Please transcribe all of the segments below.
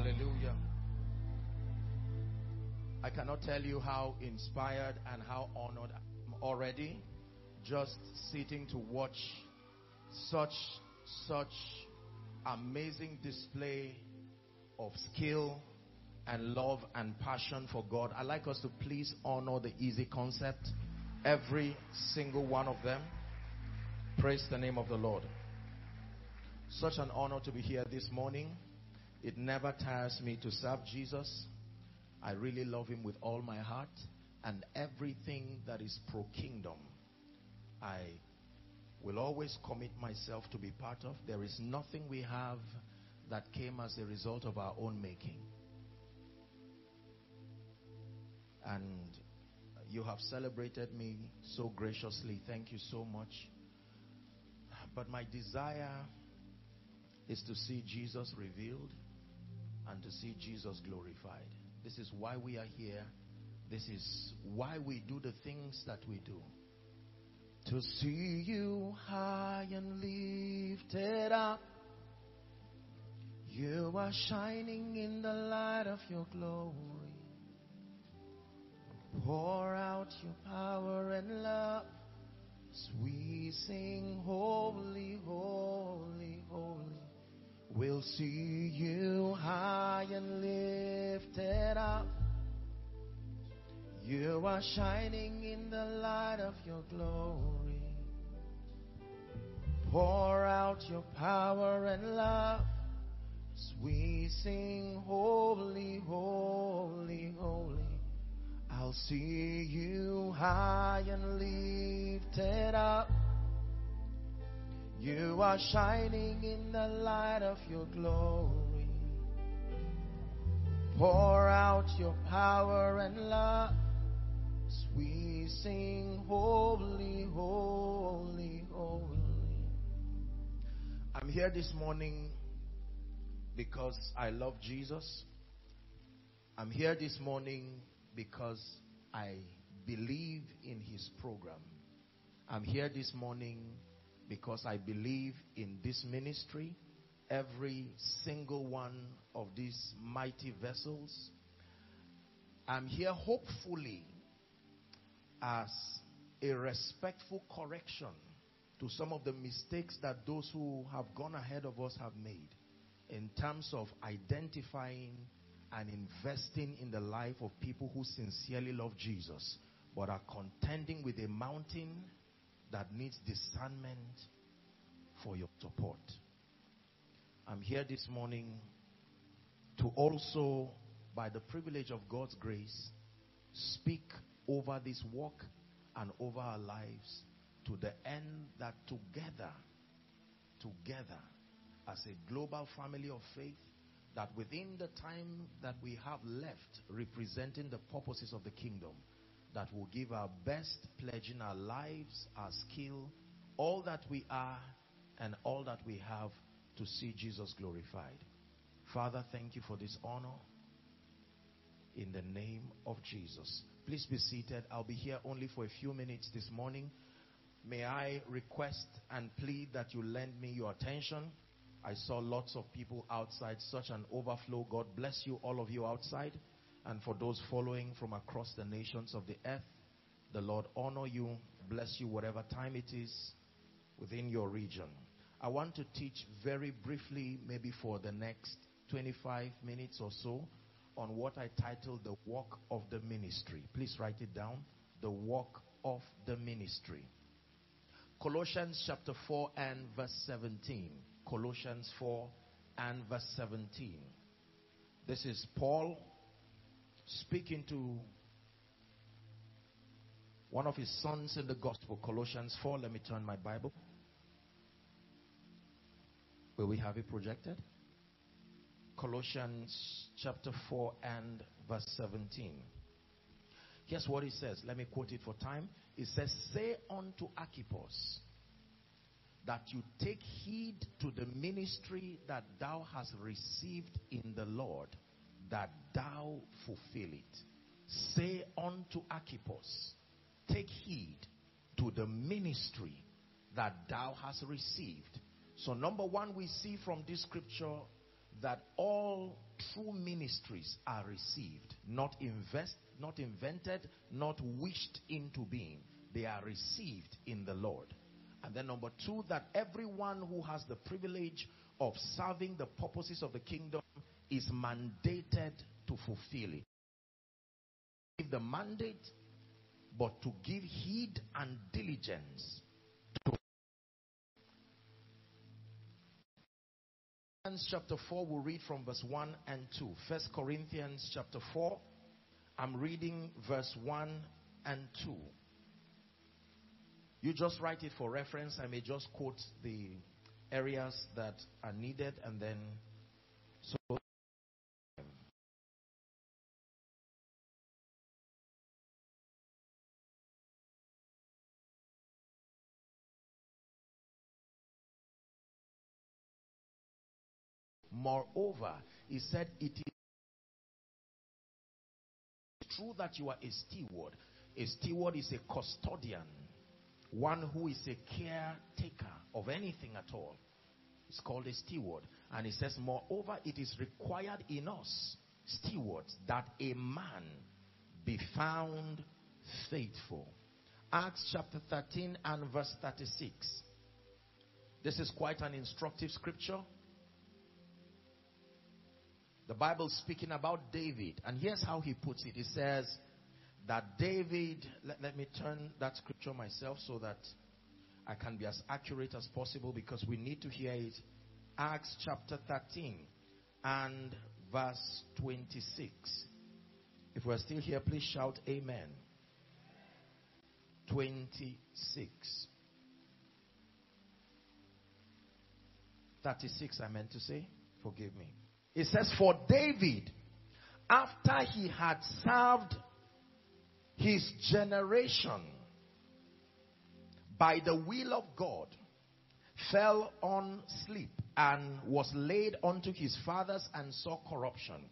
Hallelujah. I cannot tell you how inspired and how honored I'm already just sitting to watch such such amazing display of skill and love and passion for God. I'd like us to please honor the easy concept. Every single one of them. Praise the name of the Lord. Such an honor to be here this morning. It never tires me to serve Jesus. I really love him with all my heart and everything that is pro kingdom. I will always commit myself to be part of. There is nothing we have that came as a result of our own making. And you have celebrated me so graciously. Thank you so much. But my desire is to see Jesus revealed and to see Jesus glorified. This is why we are here. This is why we do the things that we do. To see you high and lifted up. You are shining in the light of your glory. Pour out your power and love. As we sing, Holy, Holy, Holy. We'll see you high and lifted up. You are shining in the light of your glory. Pour out your power and love. As we sing, Holy, Holy, Holy. I'll see you high and lifted up. You are shining in the light of your glory. Pour out your power and love. As we sing, Holy, Holy, Holy. I'm here this morning because I love Jesus. I'm here this morning because I believe in his program. I'm here this morning because I believe in this ministry. Every single one of these mighty vessels. I'm here hopefully as a respectful correction to some of the mistakes that those who have gone ahead of us have made in terms of identifying and investing in the life of people who sincerely love Jesus but are contending with a mountain that needs discernment for your support. I'm here this morning to also, by the privilege of God's grace, speak over this work and over our lives to the end that together, together, as a global family of faith, that within the time that we have left representing the purposes of the kingdom, that will give our best, pledging our lives, our skill, all that we are and all that we have to see Jesus glorified. Father, thank you for this honor. In the name of Jesus. Please be seated. I'll be here only for a few minutes this morning. May I request and plead that you lend me your attention. I saw lots of people outside, such an overflow. God bless you, all of you outside. And for those following from across the nations of the earth, the Lord honor you, bless you, whatever time it is within your region. I want to teach very briefly, maybe for the next 25 minutes or so, on what I titled the walk of the ministry. Please write it down. The walk of the ministry. Colossians chapter 4 and verse 17. Colossians 4 and verse 17. This is Paul speaking to one of his sons in the gospel. Colossians 4. Let me turn my Bible. Will we have it projected? Colossians chapter 4 and verse 17. Here's what it says. Let me quote it for time. It says, Say unto Archippus that you take heed to the ministry that thou hast received in the Lord, that thou fulfill it. Say unto Archippus, Take heed to the ministry that thou hast received. So, number one, we see from this scripture that all true ministries are received, not invest, not invented, not wished into being. They are received in the Lord. And then number two, that everyone who has the privilege of serving the purposes of the kingdom is mandated to fulfill it. Give the mandate, but to give heed and diligence to Corinthians chapter 4, we'll read from verse 1 and 2. First Corinthians chapter 4, I'm reading verse 1 and 2. You just write it for reference. I may just quote the areas that are needed and then so Moreover, he said, It is true that you are a steward. A steward is a custodian, one who is a caretaker of anything at all. It's called a steward. And he says, Moreover, it is required in us, stewards, that a man be found faithful. Acts chapter 13 and verse 36. This is quite an instructive scripture. The Bible speaking about David, and here's how he puts it. He says that David, let, let me turn that scripture myself so that I can be as accurate as possible because we need to hear it. Acts chapter 13 and verse 26. If we're still here, please shout Amen. 26. 36, I meant to say. Forgive me. It says, For David, after he had served his generation by the will of God, fell on sleep and was laid unto his fathers and saw corruption.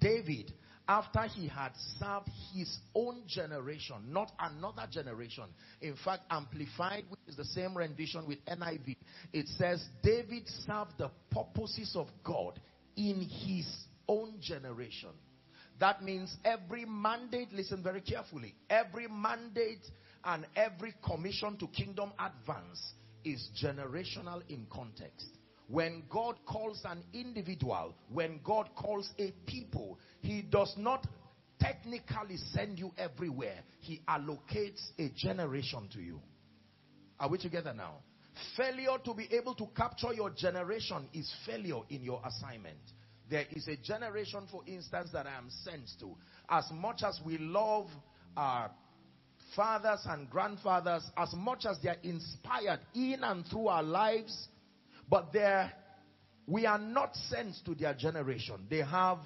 David, after he had served his own generation, not another generation. In fact, amplified, which is the same rendition with NIV, it says, David served the purposes of God in his own generation. That means every mandate, listen very carefully, every mandate and every commission to kingdom advance is generational in context. When God calls an individual, when God calls a people, He does not technically send you everywhere. He allocates a generation to you. Are we together now? Failure to be able to capture your generation is failure in your assignment. There is a generation, for instance, that I am sent to. As much as we love our fathers and grandfathers, as much as they are inspired in and through our lives, but they we are not sent to their generation. They have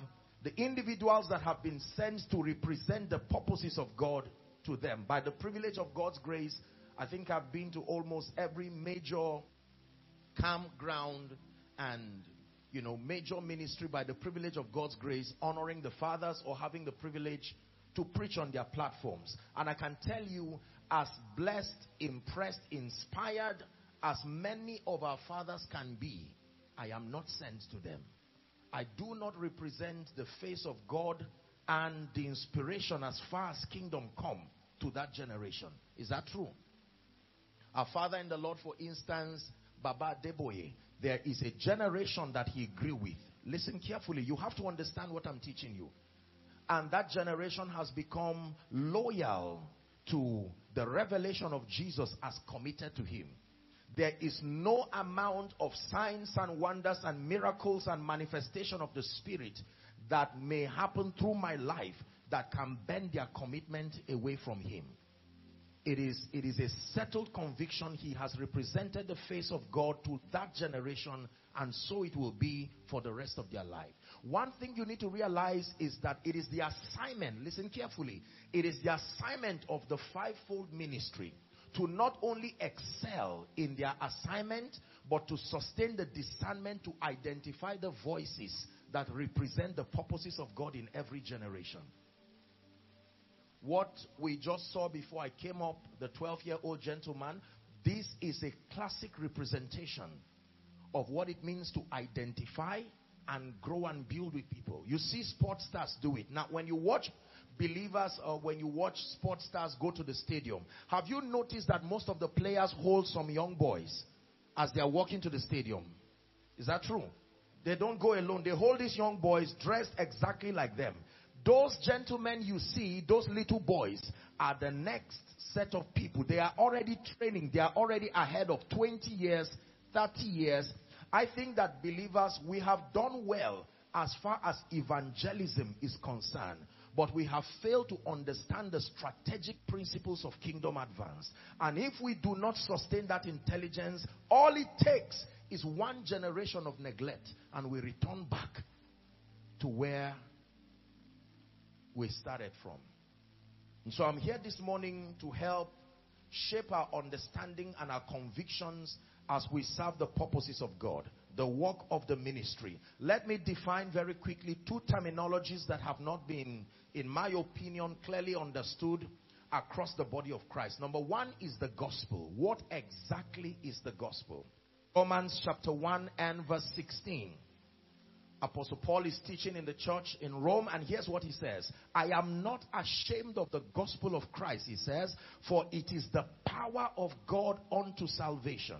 the individuals that have been sent to represent the purposes of God to them. By the privilege of God's grace, I think I've been to almost every major campground and you know major ministry by the privilege of God's grace honoring the fathers or having the privilege to preach on their platforms. And I can tell you as blessed impressed inspired as many of our fathers can be I am not sent to them. I do not represent the face of God and the inspiration as far as kingdom come to that generation. Is that true our father in the Lord, for instance, Baba Adeboye, there is a generation that he grew with. Listen carefully. You have to understand what I'm teaching you. And that generation has become loyal to the revelation of Jesus as committed to him. There is no amount of signs and wonders and miracles and manifestation of the Spirit that may happen through my life that can bend their commitment away from him it is, it is a settled conviction he has represented the face of God to that generation and so it will be for the rest of their life. One thing you need to realize is that it is the assignment, listen carefully, it is the assignment of the fivefold ministry to not only excel in their assignment, but to sustain the discernment to identify the voices that represent the purposes of God in every generation. What we just saw before I came up, the 12 year old gentleman, this is a classic representation of what it means to identify and grow and build with people. You see sports stars do it. Now, when you watch believers or when you watch sports stars go to the stadium, have you noticed that most of the players hold some young boys as they are walking to the stadium? Is that true? They don't go alone. They hold these young boys dressed exactly like them. Those gentlemen you see, those little boys, are the next set of people. They are already training. They are already ahead of 20 years, 30 years. I think that believers, we have done well as far as evangelism is concerned. But we have failed to understand the strategic principles of kingdom advance. And if we do not sustain that intelligence, all it takes is one generation of neglect and we return back to where we started from. And so I'm here this morning to help shape our understanding and our convictions as we serve the purposes of God, the work of the ministry. Let me define very quickly two terminologies that have not been, in my opinion, clearly understood across the body of Christ. Number one is the gospel. What exactly is the gospel? Romans chapter 1 and verse 16. Apostle Paul is teaching in the church in Rome, and here's what he says I am not ashamed of the gospel of Christ, he says, for it is the power of God unto salvation.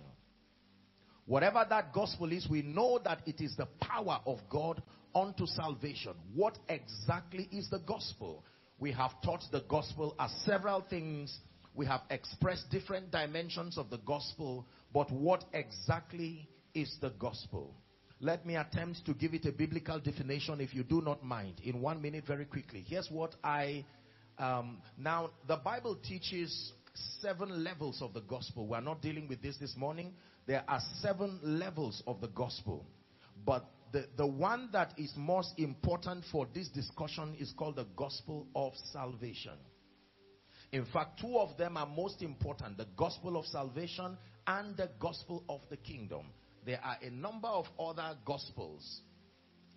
Whatever that gospel is, we know that it is the power of God unto salvation. What exactly is the gospel? We have taught the gospel as several things. We have expressed different dimensions of the gospel, but what exactly is the gospel? Let me attempt to give it a biblical definition if you do not mind. In one minute, very quickly. Here's what I. Um, now, the Bible teaches seven levels of the gospel. We're not dealing with this this morning. There are seven levels of the gospel. But the, the one that is most important for this discussion is called the gospel of salvation. In fact, two of them are most important the gospel of salvation and the gospel of the kingdom there are a number of other gospels,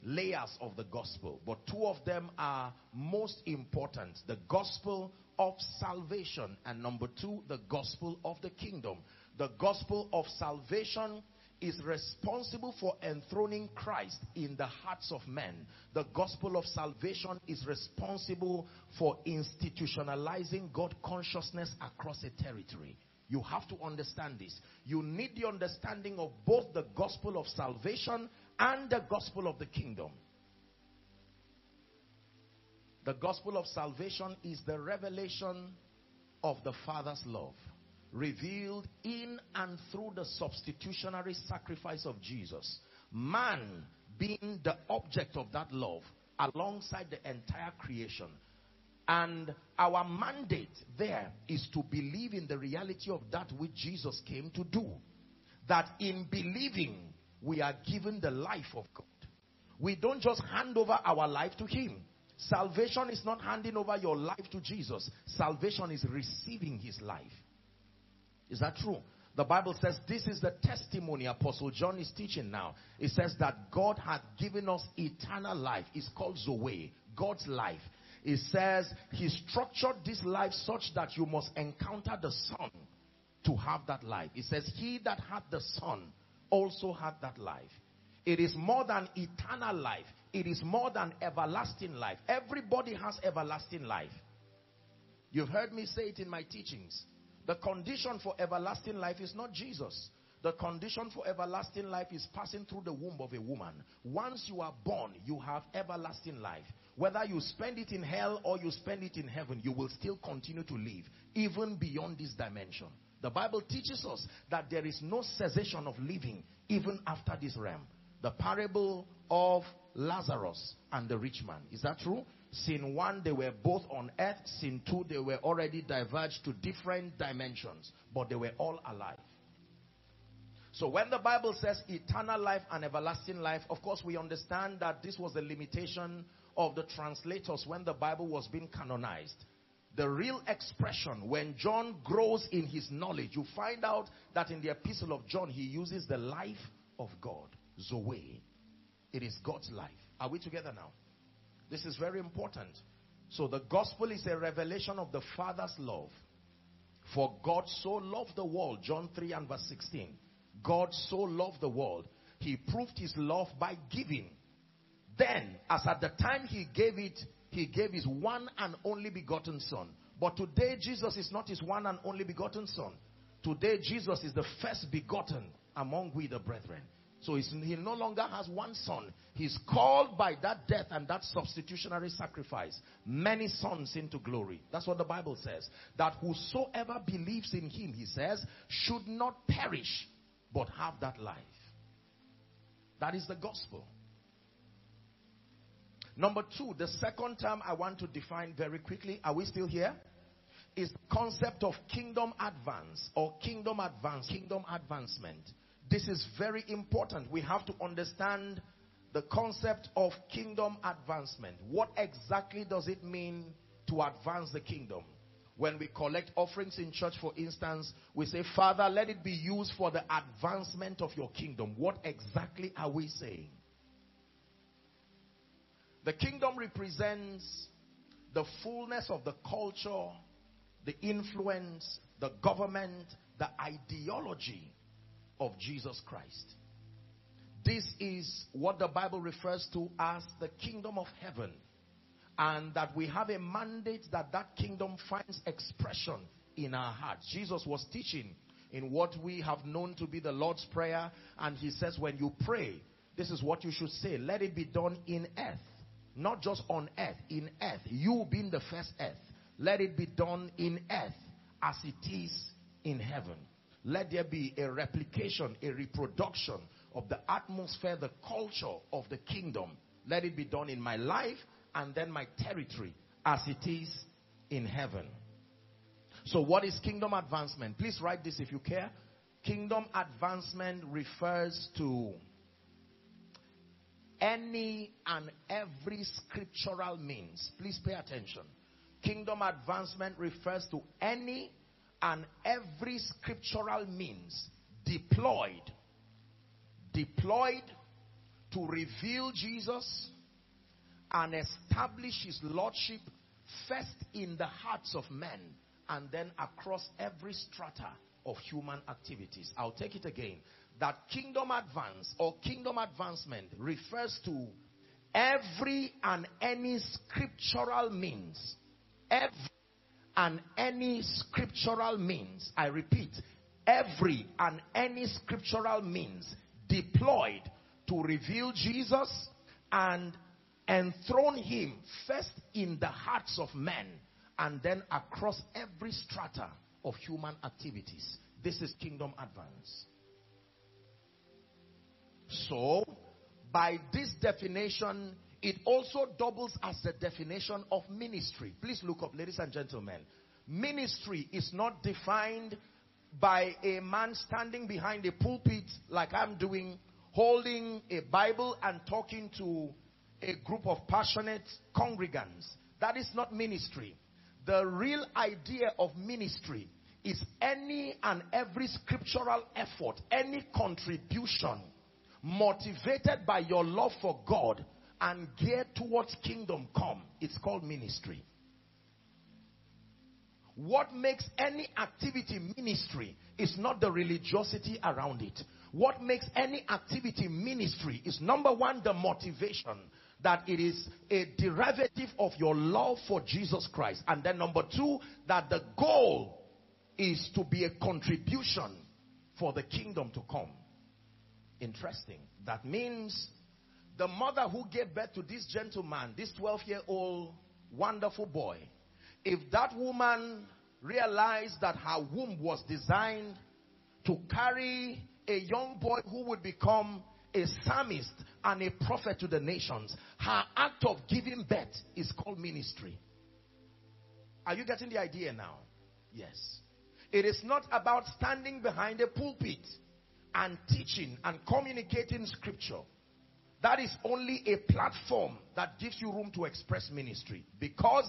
layers of the gospel, but two of them are most important the gospel of salvation, and number two, the gospel of the kingdom. The gospel of salvation is responsible for enthroning Christ in the hearts of men. The gospel of salvation is responsible for institutionalizing God consciousness across a territory. You have to understand this. You need the understanding of both the gospel of salvation and the gospel of the kingdom. The gospel of salvation is the revelation of the Father's love revealed in and through the substitutionary sacrifice of Jesus. Man being the object of that love alongside the entire creation. And our mandate there is to believe in the reality of that which Jesus came to do. That in believing, we are given the life of God. We don't just hand over our life to Him. Salvation is not handing over your life to Jesus. Salvation is receiving His life. Is that true? The Bible says this is the testimony Apostle John is teaching now. It says that God had given us eternal life. It's called Zoe, God's life. It says he structured this life such that you must encounter the Son to have that life. It says he that had the Son also had that life. It is more than eternal life. It is more than everlasting life. Everybody has everlasting life. You've heard me say it in my teachings. The condition for everlasting life is not Jesus. The condition for everlasting life is passing through the womb of a woman. Once you are born, you have everlasting life. Whether you spend it in hell or you spend it in heaven, you will still continue to live, even beyond this dimension. The Bible teaches us that there is no cessation of living even after this realm. The parable of Lazarus and the rich man. Is that true? Sin one, they were both on earth. Sin two, they were already diverged to different dimensions, but they were all alive. So when the Bible says eternal life and everlasting life, of course we understand that this was a limitation of the translators when the Bible was being canonized. The real expression, when John grows in his knowledge, you find out that in the epistle of John, he uses the life of God, Zoe. It is God's life. Are we together now? This is very important. So the gospel is a revelation of the Father's love. For God so loved the world, John 3 and verse 16. God so loved the world, he proved his love by giving Then, as at the time he gave it, he gave his one and only begotten son. But today, Jesus is not his one and only begotten son. Today, Jesus is the first begotten among we the brethren. So he no longer has one son. He's called by that death and that substitutionary sacrifice many sons into glory. That's what the Bible says. That whosoever believes in him, he says, should not perish, but have that life. That is the gospel. Number two, the second term I want to define very quickly. Are we still here? Is concept of kingdom advance or kingdom advance, kingdom advancement. This is very important. We have to understand the concept of kingdom advancement. What exactly does it mean to advance the kingdom? When we collect offerings in church, for instance, we say, Father, let it be used for the advancement of your kingdom. What exactly are we saying? The kingdom represents the fullness of the culture, the influence, the government, the ideology of Jesus Christ. This is what the Bible refers to as the kingdom of heaven. And that we have a mandate that that kingdom finds expression in our hearts. Jesus was teaching in what we have known to be the Lord's Prayer. And he says, when you pray, this is what you should say. Let it be done in earth. Not just on earth, in earth. You being the first earth. Let it be done in earth as it is in heaven. Let there be a replication, a reproduction of the atmosphere, the culture of the kingdom. Let it be done in my life and then my territory as it is in heaven. So what is kingdom advancement? Please write this if you care. Kingdom advancement refers to any and every scriptural means. Please pay attention. Kingdom advancement refers to any and every scriptural means deployed, deployed to reveal Jesus and establish his lordship first in the hearts of men and then across every strata of human activities. I'll take it again. That kingdom advance or kingdom advancement refers to every and any scriptural means, every and any scriptural means, I repeat, every and any scriptural means deployed to reveal Jesus and enthrone him first in the hearts of men and then across every strata of human activities. This is kingdom advance. So, by this definition, it also doubles as the definition of ministry. Please look up, ladies and gentlemen. Ministry is not defined by a man standing behind a pulpit like I'm doing, holding a Bible and talking to a group of passionate congregants. That is not ministry. The real idea of ministry is any and every scriptural effort, any contribution motivated by your love for God and geared towards kingdom come. It's called ministry. What makes any activity ministry is not the religiosity around it. What makes any activity ministry is number one, the motivation that it is a derivative of your love for Jesus Christ. And then number two, that the goal is to be a contribution for the kingdom to come. Interesting. That means the mother who gave birth to this gentleman, this 12 year old wonderful boy, if that woman realized that her womb was designed to carry a young boy who would become a psalmist and a prophet to the nations, her act of giving birth is called ministry. Are you getting the idea now? Yes. It is not about standing behind a pulpit and teaching and communicating scripture. That is only a platform that gives you room to express ministry. Because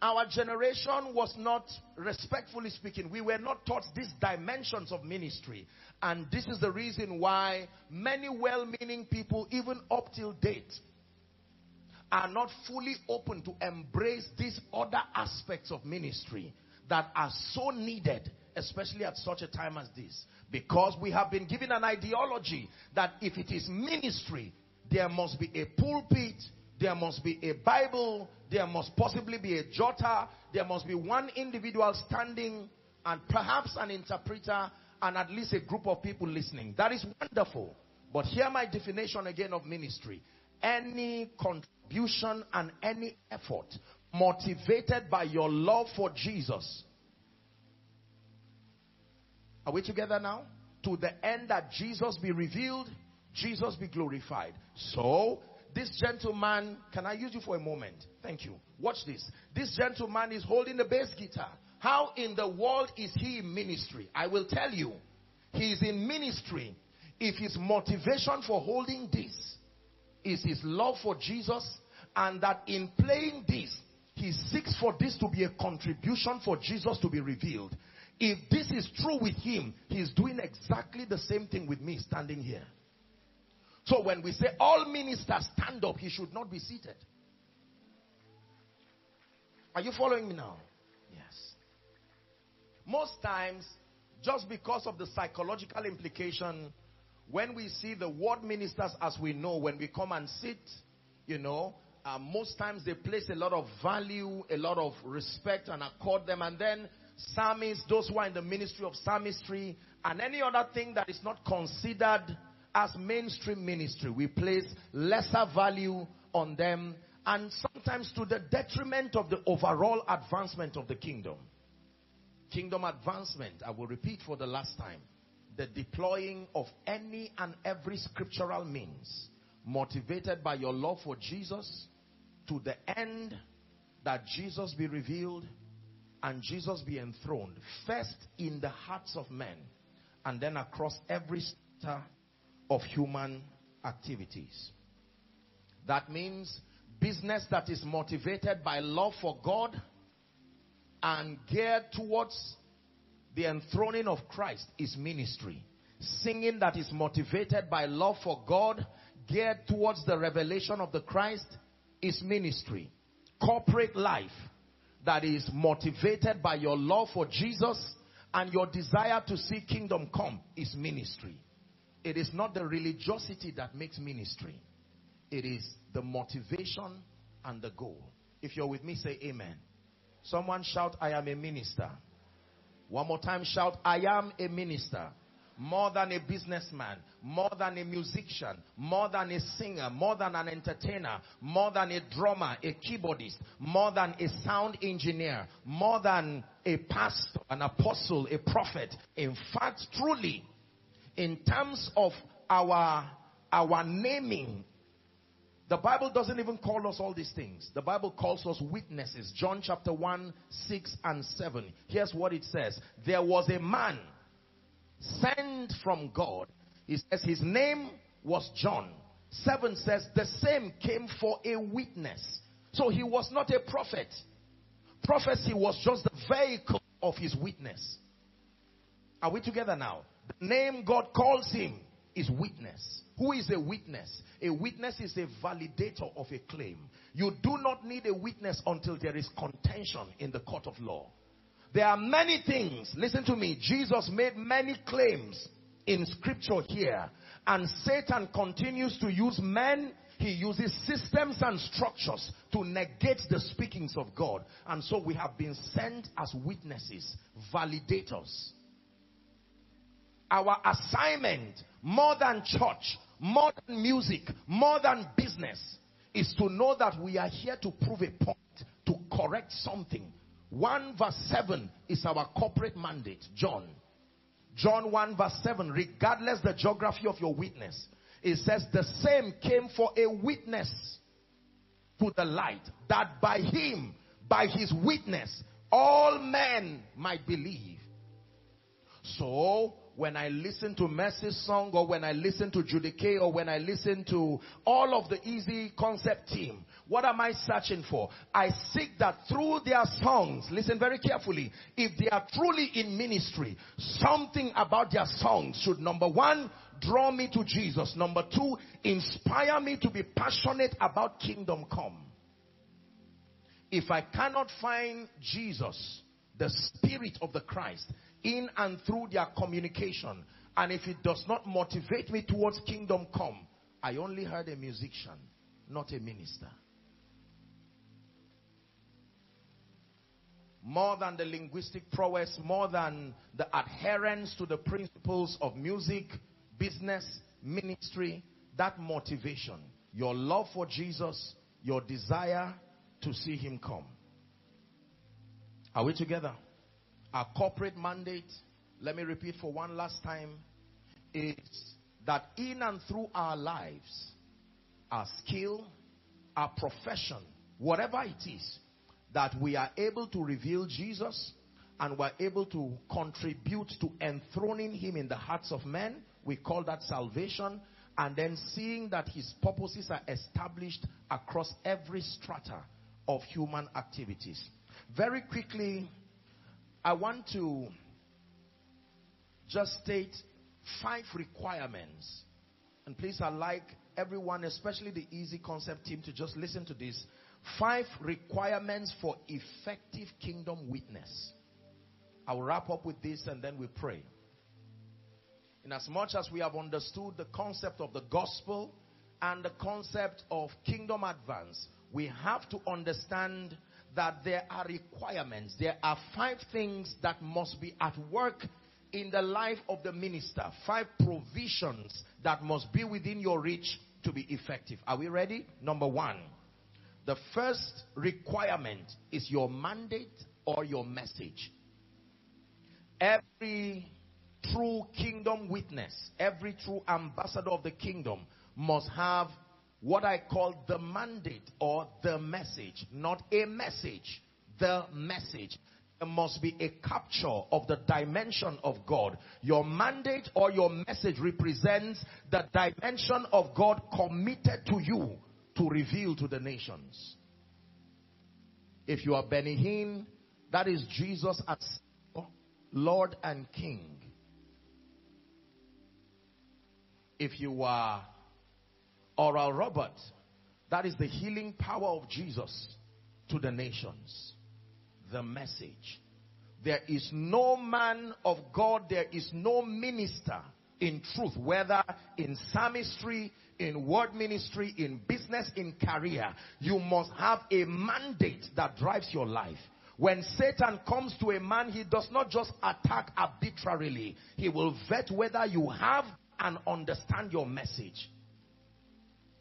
our generation was not, respectfully speaking, we were not taught these dimensions of ministry. And this is the reason why many well-meaning people, even up till date, are not fully open to embrace these other aspects of ministry that are so needed, especially at such a time as this. Because we have been given an ideology that if it is ministry, there must be a pulpit, there must be a Bible, there must possibly be a jotter, there must be one individual standing and perhaps an interpreter and at least a group of people listening. That is wonderful. But here my definition again of ministry. Any contribution and any effort motivated by your love for Jesus. Are we together now? To the end that Jesus be revealed, Jesus be glorified. So, this gentleman, can I use you for a moment? Thank you. Watch this. This gentleman is holding the bass guitar. How in the world is he in ministry? I will tell you. He is in ministry if his motivation for holding this is his love for Jesus and that in playing this, he seeks for this to be a contribution for Jesus to be revealed. If this is true with him, he's doing exactly the same thing with me standing here. So when we say all ministers stand up, he should not be seated. Are you following me now? Yes. Most times, just because of the psychological implication, when we see the ward ministers as we know, when we come and sit, you know, uh, most times they place a lot of value, a lot of respect and accord them. And then psalmists, those who are in the ministry of psalmistry, and any other thing that is not considered as mainstream ministry, we place lesser value on them and sometimes to the detriment of the overall advancement of the kingdom. Kingdom advancement, I will repeat for the last time, the deploying of any and every scriptural means motivated by your love for Jesus to the end that Jesus be revealed and Jesus be enthroned first in the hearts of men and then across every sector of human activities. That means business that is motivated by love for God and geared towards the enthroning of Christ is ministry. Singing that is motivated by love for God, geared towards the revelation of the Christ is ministry. Corporate life that is motivated by your love for Jesus and your desire to see kingdom come is ministry. It is not the religiosity that makes ministry. It is the motivation and the goal. If you're with me, say amen. Someone shout, I am a minister. One more time, shout, I am a minister more than a businessman, more than a musician, more than a singer, more than an entertainer, more than a drummer, a keyboardist, more than a sound engineer, more than a pastor, an apostle, a prophet. In fact, truly, in terms of our, our naming, the Bible doesn't even call us all these things. The Bible calls us witnesses. John chapter 1, 6 and 7. Here's what it says. There was a man sent from God. He says his name was John. 7 says the same came for a witness. So he was not a prophet. Prophecy was just the vehicle of his witness. Are we together now? The name God calls him is witness. Who is a witness? A witness is a validator of a claim. You do not need a witness until there is contention in the court of law. There are many things. Listen to me. Jesus made many claims in scripture here. And Satan continues to use men. He uses systems and structures to negate the speakings of God. And so we have been sent as witnesses, validators. Our assignment, more than church, more than music, more than business, is to know that we are here to prove a point, to correct something, 1 verse 7 is our corporate mandate. John. John 1 verse 7, regardless the geography of your witness, it says the same came for a witness to the light, that by him, by his witness, all men might believe. So, when I listen to Mercy's song or when I listen to Judikay or when I listen to all of the easy concept team, what am I searching for? I seek that through their songs, listen very carefully, if they are truly in ministry, something about their songs should number one, draw me to Jesus. Number two, inspire me to be passionate about kingdom come. If I cannot find Jesus, the spirit of the Christ, in and through their communication. And if it does not motivate me towards kingdom come, I only heard a musician, not a minister. More than the linguistic prowess, more than the adherence to the principles of music, business, ministry, that motivation, your love for Jesus, your desire to see him come. Are we together? Our corporate mandate, let me repeat for one last time, is that in and through our lives, our skill, our profession, whatever it is, that we are able to reveal Jesus and we're able to contribute to enthroning him in the hearts of men. We call that salvation. And then seeing that his purposes are established across every strata of human activities. Very quickly, I want to just state five requirements. And please, I like everyone, especially the easy concept team, to just listen to this. Five requirements for effective kingdom witness. I will wrap up with this and then we pray. In as much as we have understood the concept of the gospel and the concept of kingdom advance, we have to understand that there are requirements. There are five things that must be at work in the life of the minister. Five provisions that must be within your reach to be effective. Are we ready? Number one. The first requirement is your mandate or your message. Every true kingdom witness, every true ambassador of the kingdom must have what I call the mandate or the message, not a message, the message. There must be a capture of the dimension of God. Your mandate or your message represents the dimension of God committed to you to reveal to the nations. If you are Benny Hinn, that is Jesus as Lord and King. If you are Oral Robert, that is the healing power of Jesus to the nations. The message. There is no man of God, there is no minister in truth, whether in psalmistry, in word ministry, in business, in career. You must have a mandate that drives your life. When Satan comes to a man, he does not just attack arbitrarily. He will vet whether you have and understand your message.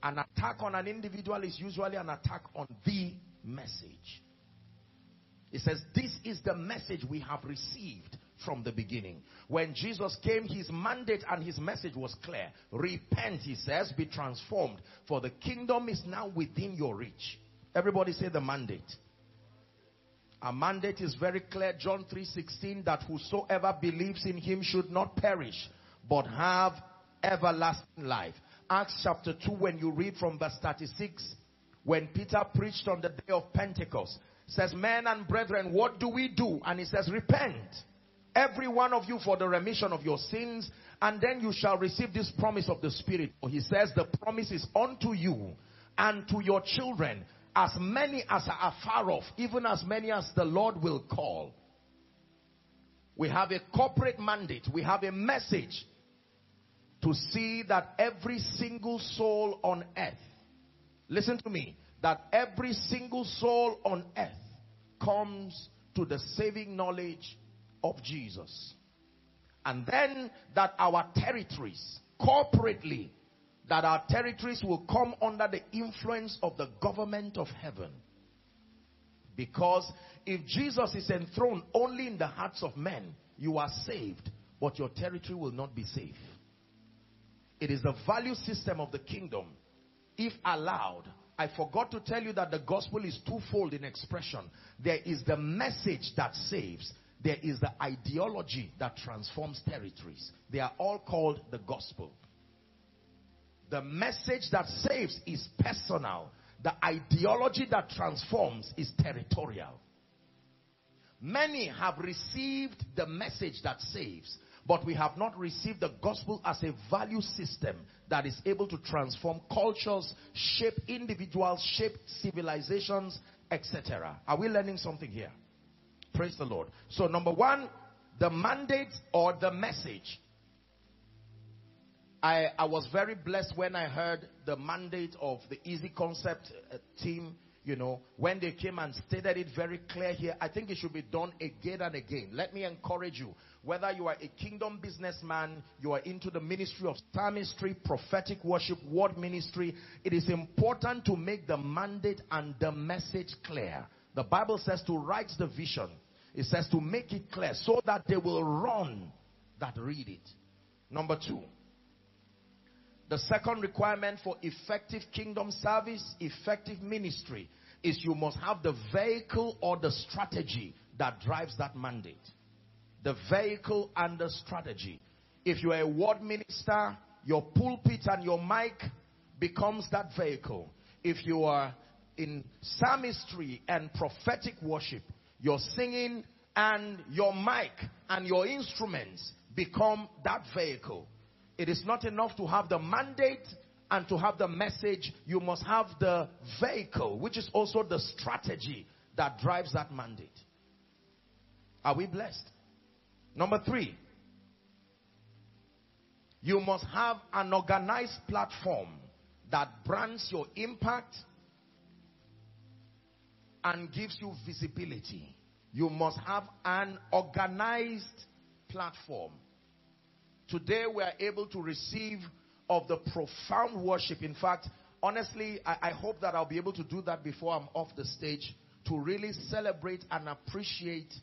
An attack on an individual is usually an attack on the message. It says, this is the message we have received from the beginning. When Jesus came, his mandate and his message was clear. Repent, he says, be transformed, for the kingdom is now within your reach. Everybody say the mandate. A mandate is very clear. John 3.16, that whosoever believes in him should not perish, but have everlasting life. Acts chapter 2, when you read from verse 36, when Peter preached on the day of Pentecost, says, Men and brethren, what do we do? And he says, Repent, every one of you, for the remission of your sins, and then you shall receive this promise of the Spirit. He says, The promise is unto you and to your children, as many as are far off, even as many as the Lord will call. We have a corporate mandate, we have a message to see that every single soul on earth, listen to me, that every single soul on earth comes to the saving knowledge of Jesus. And then that our territories, corporately, that our territories will come under the influence of the government of heaven. Because if Jesus is enthroned only in the hearts of men, you are saved, but your territory will not be safe. It is the value system of the kingdom. If allowed, I forgot to tell you that the gospel is twofold in expression. There is the message that saves. There is the ideology that transforms territories. They are all called the gospel. The message that saves is personal. The ideology that transforms is territorial. Many have received the message that saves, but we have not received the gospel as a value system that is able to transform cultures, shape individuals, shape civilizations, etc. Are we learning something here? Praise the Lord. So number one, the mandate or the message. I, I was very blessed when I heard the mandate of the Easy Concept uh, team, you know, when they came and stated it very clear here. I think it should be done again and again. Let me encourage you. Whether you are a kingdom businessman, you are into the ministry of psalmistry, prophetic worship, word ministry, it is important to make the mandate and the message clear. The Bible says to write the vision. It says to make it clear so that they will run that read it. Number two, the second requirement for effective kingdom service, effective ministry, is you must have the vehicle or the strategy that drives that mandate. The vehicle and the strategy. If you are a word minister, your pulpit and your mic becomes that vehicle. If you are in psalmistry and prophetic worship, your singing and your mic and your instruments become that vehicle. It is not enough to have the mandate and to have the message. You must have the vehicle, which is also the strategy that drives that mandate. Are we blessed? Number three, you must have an organized platform that brands your impact and gives you visibility. You must have an organized platform. Today we are able to receive of the profound worship. In fact, honestly, I, I, hope that I'll be able to do that before I'm off the stage to really celebrate and appreciate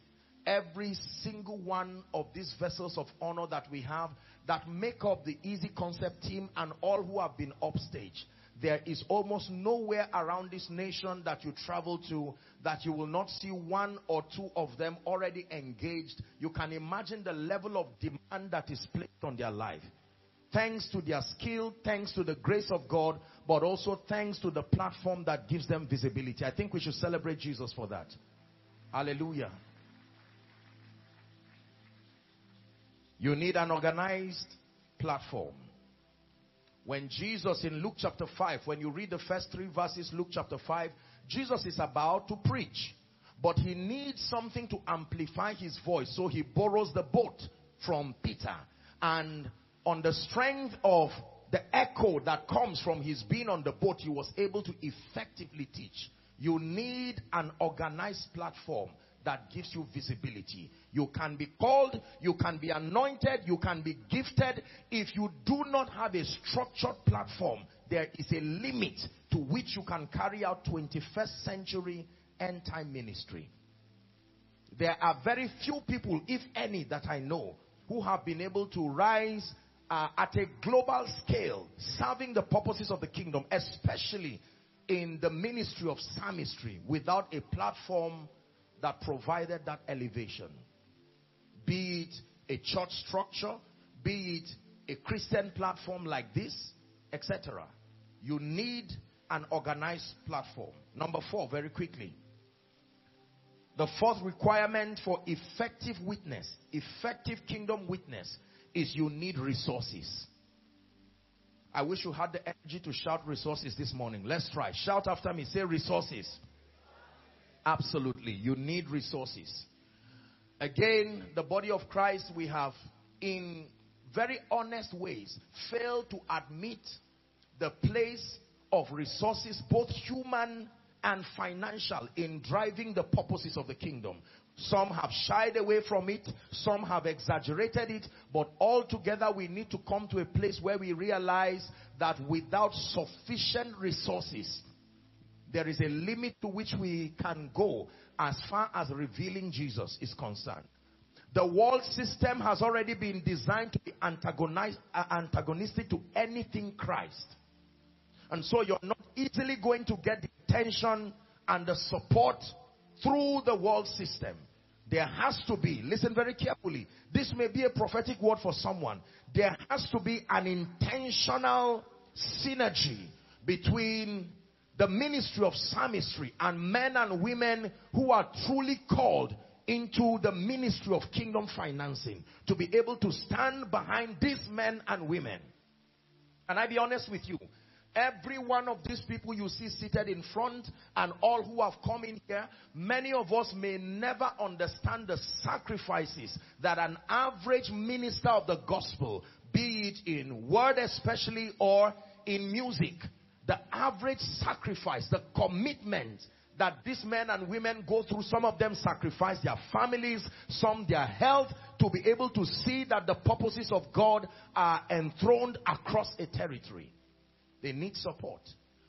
every single one of these vessels of honor that we have that make up the Easy Concept team and all who have been upstage. There is almost nowhere around this nation that you travel to that you will not see one or two of them already engaged. You can imagine the level of demand that is placed on their life. Thanks to their skill, thanks to the grace of God, but also thanks to the platform that gives them visibility. I think we should celebrate Jesus for that. Hallelujah. You need an organized platform. When Jesus in Luke chapter 5, when you read the first three verses, Luke chapter 5, Jesus is about to preach. But he needs something to amplify his voice. So he borrows the boat from Peter. And on the strength of the echo that comes from his being on the boat, he was able to effectively teach. You need an organized platform that gives you visibility. You can be called, you can be anointed, you can be gifted. If you do not have a structured platform, there is a limit to which you can carry out 21st century end time ministry. There are very few people, if any, that I know who have been able to rise uh, at a global scale, serving the purposes of the kingdom, especially in the ministry of psalmistry, without a platform that provided that elevation. Be it a church structure, be it a Christian platform like this, etc. You need an organized platform. Number four, very quickly. The fourth requirement for effective witness, effective kingdom witness, is you need resources. I wish you had the energy to shout resources this morning. Let's try. Shout after me. Say resources. Absolutely. You need resources. Again, the body of Christ, we have in very honest ways failed to admit the place of resources, both human and financial, in driving the purposes of the kingdom. Some have shied away from it, some have exaggerated it, but altogether we need to come to a place where we realize that without sufficient resources, there is a limit to which we can go as far as revealing Jesus is concerned. The world system has already been designed to be uh, antagonistic to anything Christ. And so you're not easily going to get the attention and the support through the world system. There has to be, listen very carefully, this may be a prophetic word for someone. There has to be an intentional synergy between the ministry of psalmistry and men and women who are truly called into the ministry of kingdom financing to be able to stand behind these men and women. And I be honest with you, Every one of these people you see seated in front and all who have come in here, many of us may never understand the sacrifices that an average minister of the gospel be it in word especially or in music. The average sacrifice, the commitment that these men and women go through, some of them sacrifice their families, some their health, to be able to see that the purposes of God are enthroned across a territory. They need support.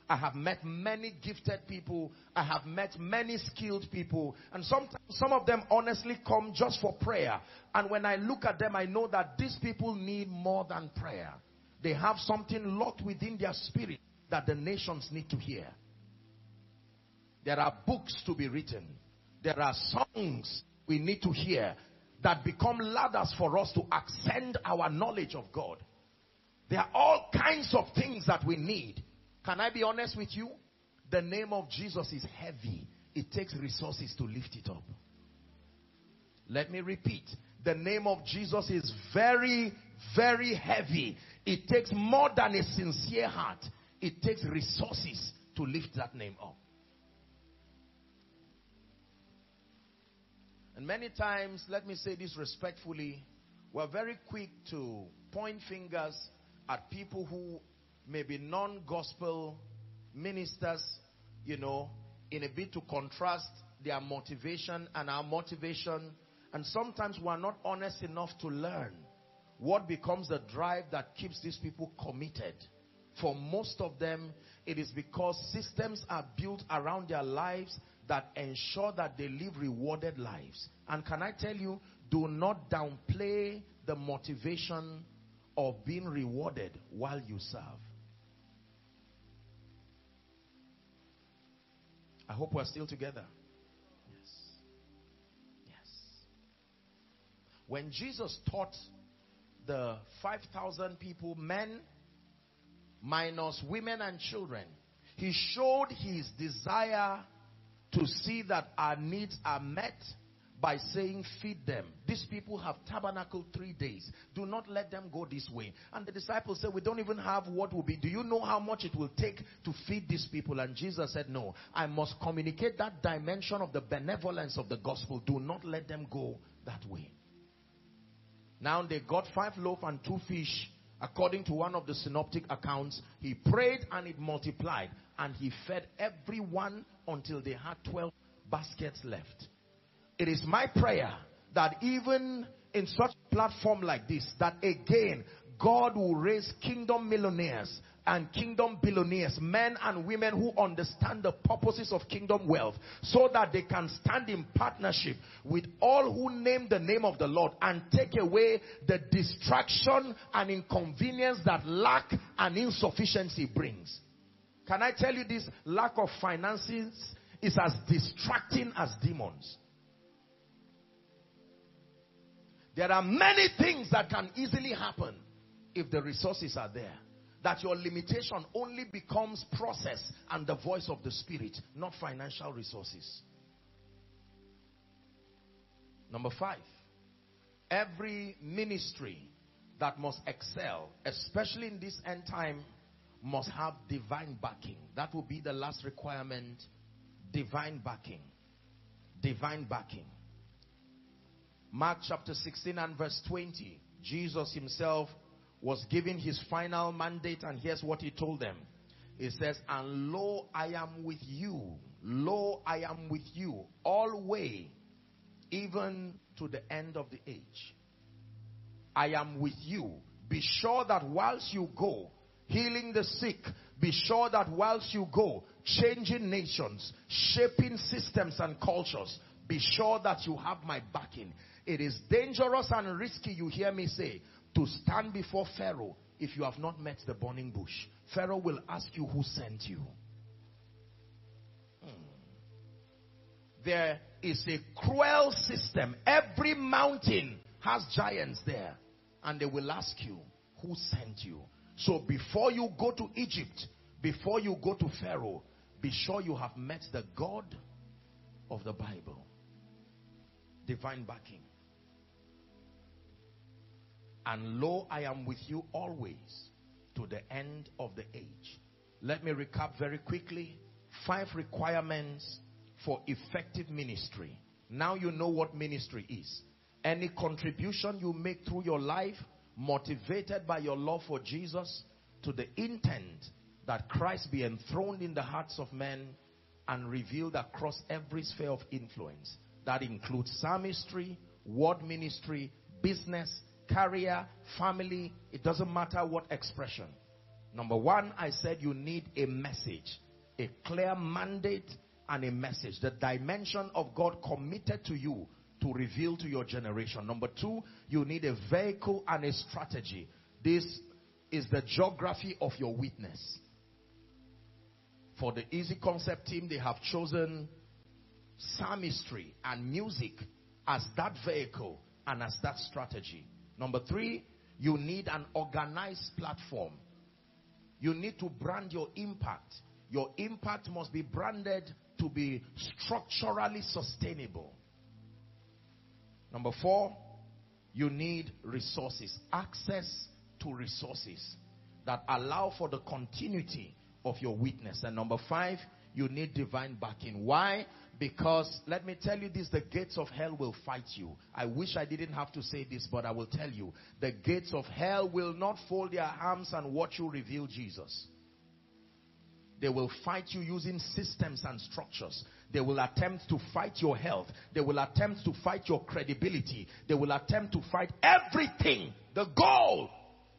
I have met many gifted people. I have met many skilled people. And some, some of them honestly come just for prayer. And when I look at them, I know that these people need more than prayer. They have something locked within their spirit that the nations need to hear. There are books to be written. There are songs we need to hear that become ladders for us to ascend our knowledge of God. There are all kinds of things that we need can I be honest with you? The name of Jesus is heavy. It takes resources to lift it up. Let me repeat. The name of Jesus is very, very heavy. It takes more than a sincere heart. It takes resources to lift that name up. And many times, let me say this respectfully, we're very quick to point fingers at people who maybe non-gospel ministers, you know, in a bit to contrast their motivation and our motivation. And sometimes we're not honest enough to learn what becomes the drive that keeps these people committed. For most of them, it is because systems are built around their lives that ensure that they live rewarded lives. And can I tell you, do not downplay the motivation of being rewarded while you serve. I hope we're still together. Yes. Yes. When Jesus taught the 5,000 people, men minus women and children, he showed his desire to see that our needs are met by saying, Feed them. These people have tabernacle three days. Do not let them go this way. And the disciples said, We don't even have what will be. Do you know how much it will take to feed these people? And Jesus said, No, I must communicate that dimension of the benevolence of the gospel. Do not let them go that way. Now they got five loaves and two fish. According to one of the synoptic accounts, he prayed and it multiplied. And he fed everyone until they had 12 baskets left. It is my prayer that even in such a platform like this, that again, God will raise kingdom millionaires and kingdom billionaires, men and women who understand the purposes of kingdom wealth, so that they can stand in partnership with all who name the name of the Lord and take away the distraction and inconvenience that lack and insufficiency brings. Can I tell you this? Lack of finances is as distracting as demons. There are many things that can easily happen if the resources are there. That your limitation only becomes process and the voice of the spirit, not financial resources. Number five, every ministry that must excel, especially in this end time, must have divine backing. That will be the last requirement. Divine backing. Divine backing. Mark chapter 16 and verse 20. Jesus himself was giving his final mandate and here's what he told them. He says, and lo, I am with you. Lo, I am with you always, even to the end of the age. I am with you. Be sure that whilst you go, healing the sick, be sure that whilst you go, changing nations, shaping systems and cultures, be sure that you have my backing. It is dangerous and risky, you hear me say, to stand before Pharaoh if you have not met the burning bush. Pharaoh will ask you who sent you. Hmm. There is a cruel system. Every mountain has giants there. And they will ask you, who sent you? So before you go to Egypt, before you go to Pharaoh, be sure you have met the God of the Bible. Divine backing. And lo, I am with you always to the end of the age. Let me recap very quickly. Five requirements for effective ministry. Now you know what ministry is. Any contribution you make through your life motivated by your love for Jesus to the intent that Christ be enthroned in the hearts of men and revealed across every sphere of influence. That includes psalmistry, word ministry, business, career, family. It doesn't matter what expression. Number one, I said you need a message, a clear mandate and a message. The dimension of God committed to you to reveal to your generation. Number two, you need a vehicle and a strategy. This is the geography of your witness. For the Easy Concept team, they have chosen psalmistry and music as that vehicle and as that strategy. Number three, you need an organized platform. You need to brand your impact. Your impact must be branded to be structurally sustainable. Number four, you need resources, access to resources that allow for the continuity of your witness. And number five, you need divine backing. Why? Because let me tell you this, the gates of hell will fight you. I wish I didn't have to say this, but I will tell you. The gates of hell will not fold their arms and watch you reveal Jesus. They will fight you using systems and structures. They will attempt to fight your health. They will attempt to fight your credibility. They will attempt to fight everything. The goal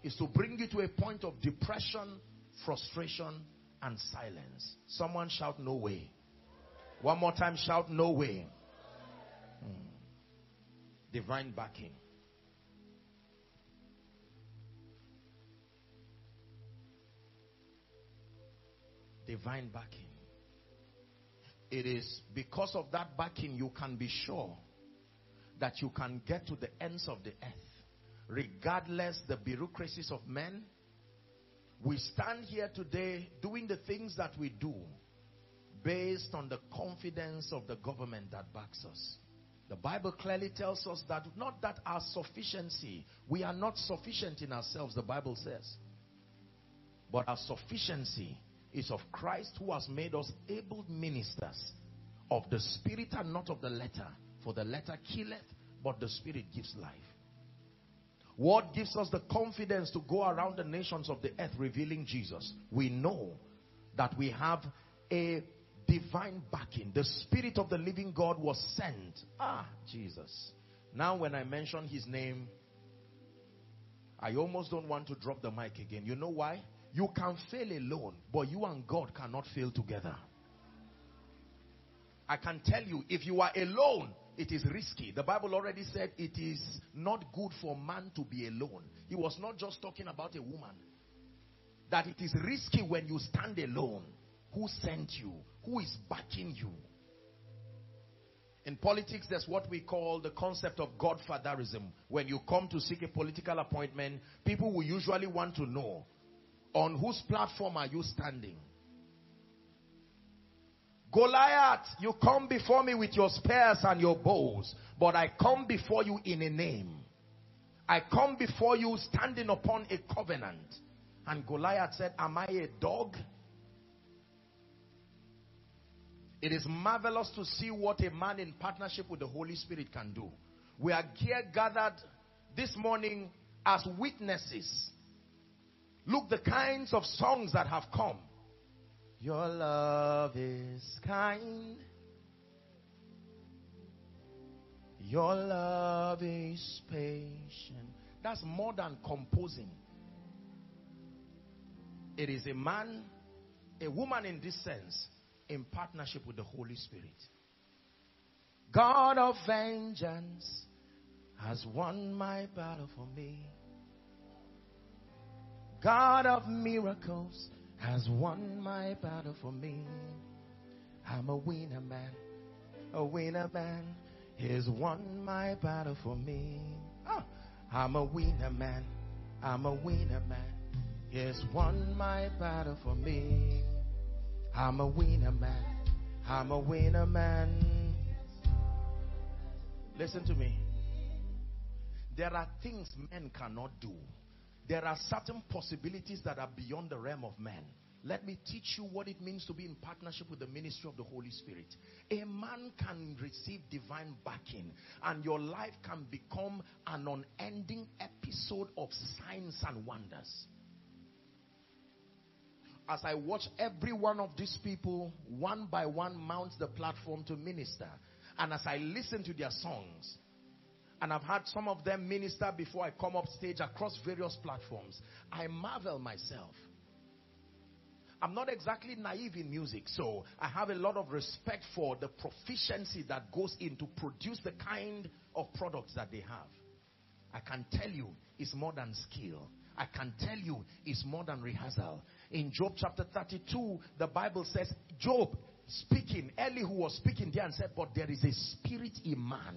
is to bring you to a point of depression, frustration, and silence. Someone shout, No way. One more time, shout, No way. Hmm. Divine backing. divine backing. It is because of that backing you can be sure that you can get to the ends of the earth, regardless the bureaucracies of men. We stand here today doing the things that we do based on the confidence of the government that backs us. The Bible clearly tells us that not that our sufficiency, we are not sufficient in ourselves, the Bible says, but our sufficiency is of Christ who has made us able ministers of the spirit and not of the letter. For the letter killeth, but the spirit gives life. What gives us the confidence to go around the nations of the earth revealing Jesus? We know that we have a divine backing. The spirit of the living God was sent. Ah, Jesus. Now when I mention his name, I almost don't want to drop the mic again. You know why? You can fail alone, but you and God cannot fail together. I can tell you, if you are alone, it is risky. The Bible already said it is not good for man to be alone. He was not just talking about a woman. That it is risky when you stand alone. Who sent you? Who is backing you? In politics, there's what we call the concept of godfatherism. When you come to seek a political appointment, people will usually want to know on whose platform are you standing? Goliath, you come before me with your spears and your bows, but I come before you in a name. I come before you standing upon a covenant. And Goliath said, Am I a dog? It is marvelous to see what a man in partnership with the Holy Spirit can do. We are here gathered this morning as witnesses Look, the kinds of songs that have come. Your love is kind. Your love is patient. That's more than composing. It is a man, a woman in this sense, in partnership with the Holy Spirit. God of vengeance has won my battle for me. God of miracles has won my battle for me. I'm a winner man, a winner man. He's won my battle for me. Oh, I'm a winner man, I'm a winner man. He's won my battle for me. I'm a winner man, I'm a winner man. Listen to me. There are things men cannot do there are certain possibilities that are beyond the realm of man. Let me teach you what it means to be in partnership with the ministry of the Holy Spirit. A man can receive divine backing and your life can become an unending episode of signs and wonders. As I watch every one of these people one by one mount the platform to minister and as I listen to their songs and I've had some of them minister before I come up stage across various platforms, I marvel myself I'm not exactly naive in music, so I have a lot of respect for the proficiency that goes in to produce the kind of products that they have. I can tell you it's more than skill. I can tell you it's more than rehearsal. In Job chapter 32, the Bible says, Job speaking, Elihu was speaking there and said, but there is a spirit in man.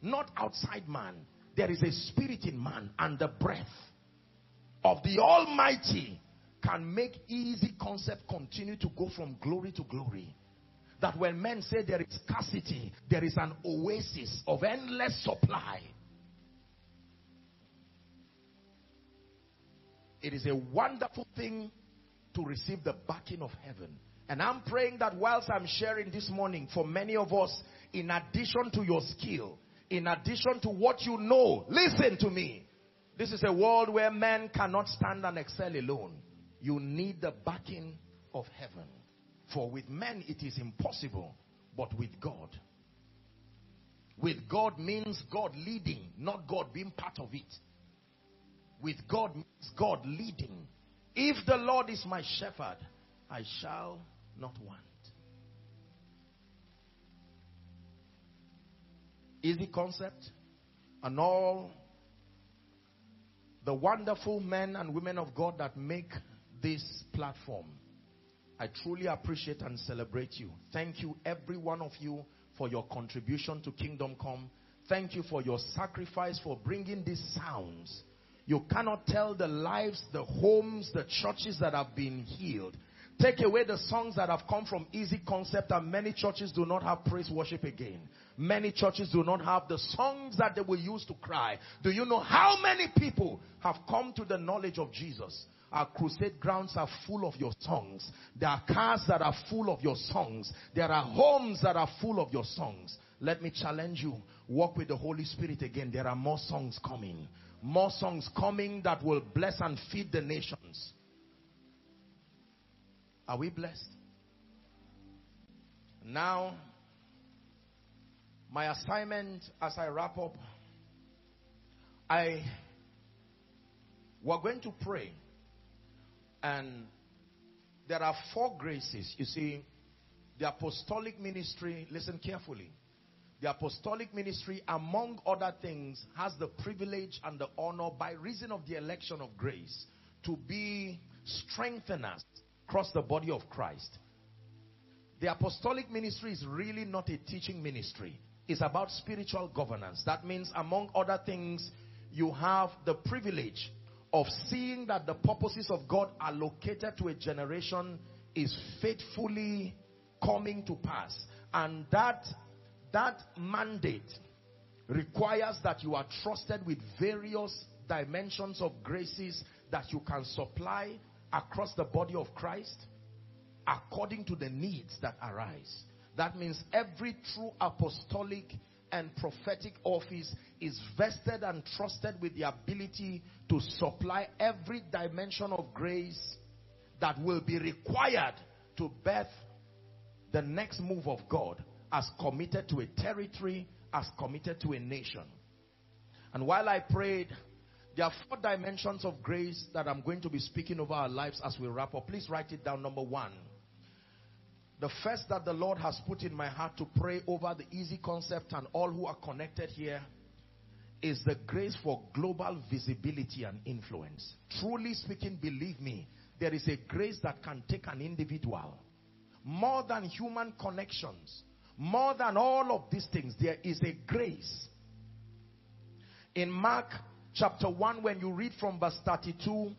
Not outside man. There is a spirit in man and the breath of the Almighty can make easy concept continue to go from glory to glory. That when men say there is scarcity, there is an oasis of endless supply. It is a wonderful thing to receive the backing of heaven. And I'm praying that whilst I'm sharing this morning, for many of us, in addition to your skill, in addition to what you know, listen to me. This is a world where men cannot stand and excel alone you need the backing of heaven. For with men it is impossible, but with God. With God means God leading, not God being part of it. With God means God leading. If the Lord is my shepherd, I shall not want. Easy concept. And all the wonderful men and women of God that make this platform. I truly appreciate and celebrate you. Thank you, every one of you, for your contribution to Kingdom Come. Thank you for your sacrifice for bringing these sounds. You cannot tell the lives, the homes, the churches that have been healed. Take away the songs that have come from easy concept and many churches do not have praise worship again. Many churches do not have the songs that they will use to cry. Do you know how many people have come to the knowledge of Jesus? Our crusade grounds are full of your songs. There are cars that are full of your songs. There are homes that are full of your songs. Let me challenge you. Walk with the Holy Spirit again. There are more songs coming. More songs coming that will bless and feed the nations. Are we blessed? Now, my assignment as I wrap up, I we're going to pray and there are four graces. You see, the apostolic ministry, listen carefully. The apostolic ministry, among other things, has the privilege and the honor by reason of the election of grace to be strengtheners across the body of Christ. The apostolic ministry is really not a teaching ministry. It's about spiritual governance. That means, among other things, you have the privilege of seeing that the purposes of God allocated to a generation is faithfully coming to pass. And that, that mandate requires that you are trusted with various dimensions of graces that you can supply across the body of Christ according to the needs that arise. That means every true apostolic and prophetic office is vested and trusted with the ability to supply every dimension of grace that will be required to birth the next move of God as committed to a territory, as committed to a nation. And while I prayed, there are four dimensions of grace that I'm going to be speaking over our lives as we wrap up. Please write it down. Number one, the first that the Lord has put in my heart to pray over the easy concept and all who are connected here is the grace for global visibility and influence. Truly speaking, believe me, there is a grace that can take an individual more than human connections, more than all of these things. There is a grace. In Mark chapter 1, when you read from verse 32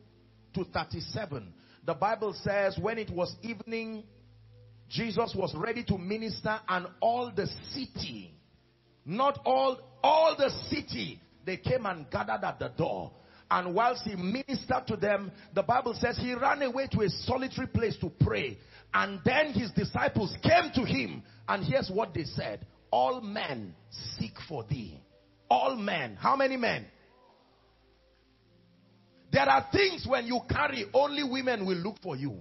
to 37, the Bible says, When it was evening, Jesus was ready to minister and all the city, not all, all the city, they came and gathered at the door. And whilst he ministered to them, the Bible says he ran away to a solitary place to pray. And then his disciples came to him. And here's what they said. All men seek for thee. All men. How many men? There are things when you carry, only women will look for you.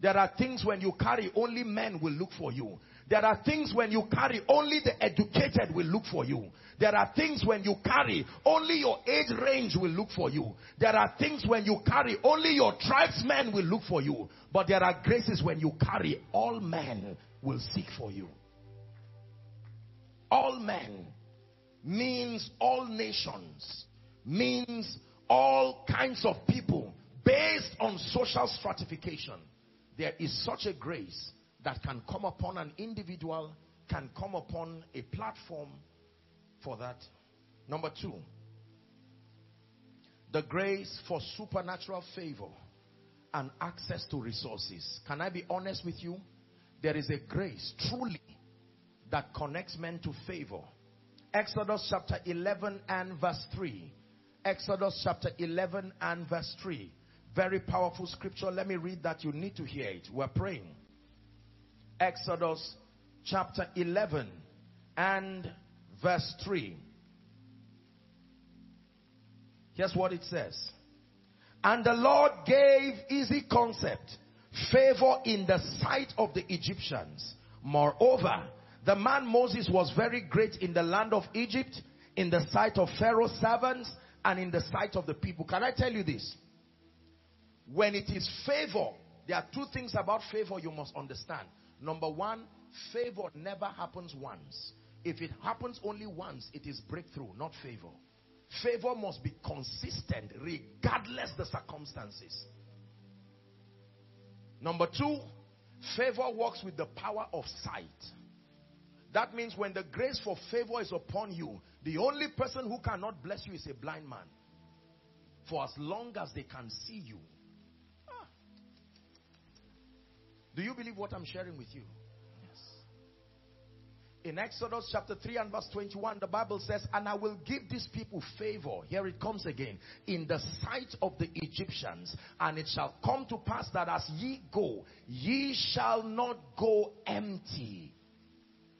There are things when you carry, only men will look for you. There are things when you carry, only the educated will look for you. There are things when you carry, only your age range will look for you. There are things when you carry, only your tribesmen will look for you. But there are graces when you carry, all men will seek for you. All men means all nations, means all kinds of people based on social stratification. There is such a grace that can come upon an individual, can come upon a platform for that. Number two, the grace for supernatural favor and access to resources. Can I be honest with you? There is a grace truly that connects men to favor. Exodus chapter 11 and verse 3. Exodus chapter 11 and verse 3. Very powerful scripture. Let me read that. You need to hear it. We're praying. Exodus chapter 11 and verse 3. Here's what it says. And the Lord gave easy concept, favor in the sight of the Egyptians. Moreover, the man Moses was very great in the land of Egypt, in the sight of Pharaoh's servants, and in the sight of the people. Can I tell you this? When it is favor, there are two things about favor you must understand. Number one, favor never happens once. If it happens only once, it is breakthrough, not favor. Favor must be consistent regardless the circumstances. Number two, favor works with the power of sight. That means when the grace for favor is upon you, the only person who cannot bless you is a blind man. For as long as they can see you, Do you believe what I'm sharing with you? Yes. In Exodus chapter 3 and verse 21, the Bible says, And I will give these people favor. Here it comes again. In the sight of the Egyptians. And it shall come to pass that as ye go, ye shall not go empty.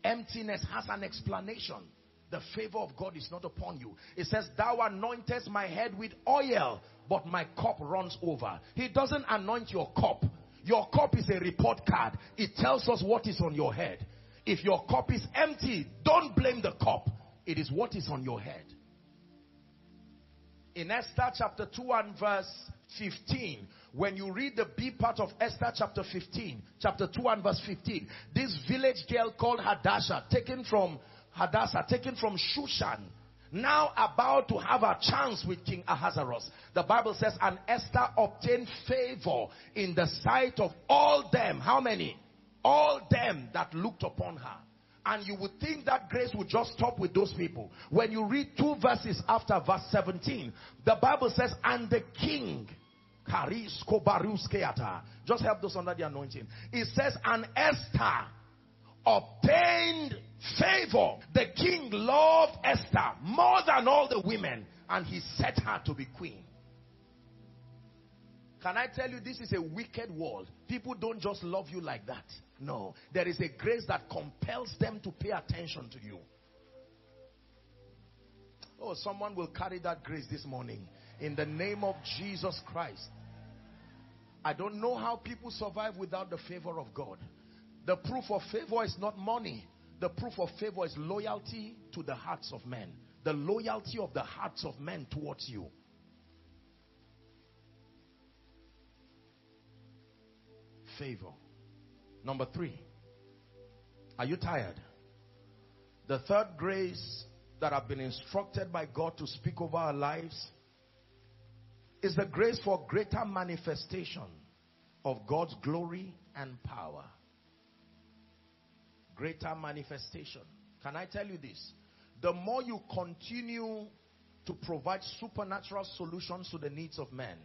Emptiness has an explanation. The favor of God is not upon you. It says, Thou anointest my head with oil, but my cup runs over. He doesn't anoint your cup your cup is a report card. It tells us what is on your head. If your cup is empty, don't blame the cup. It is what is on your head. In Esther chapter 2 and verse 15, when you read the B part of Esther chapter 15, chapter 2 and verse 15, this village girl called Hadassah, taken from Hadassah, taken from Shushan, now about to have a chance with King Ahasuerus. The Bible says, and Esther obtained favor in the sight of all them. How many? All them that looked upon her. And you would think that grace would just stop with those people. When you read two verses after verse 17, the Bible says, and the king, just help those under the anointing. It says, and Esther obtained favor. The king loved Esther more than all the women and he set her to be queen. Can I tell you this is a wicked world? People don't just love you like that. No, there is a grace that compels them to pay attention to you. Oh, someone will carry that grace this morning in the name of Jesus Christ. I don't know how people survive without the favor of God. The proof of favor is not money. The proof of favor is loyalty to the hearts of men. The loyalty of the hearts of men towards you. Favor. Number three. Are you tired? The third grace that I've been instructed by God to speak over our lives is the grace for greater manifestation of God's glory and power greater manifestation. Can I tell you this? The more you continue to provide supernatural solutions to the needs of men,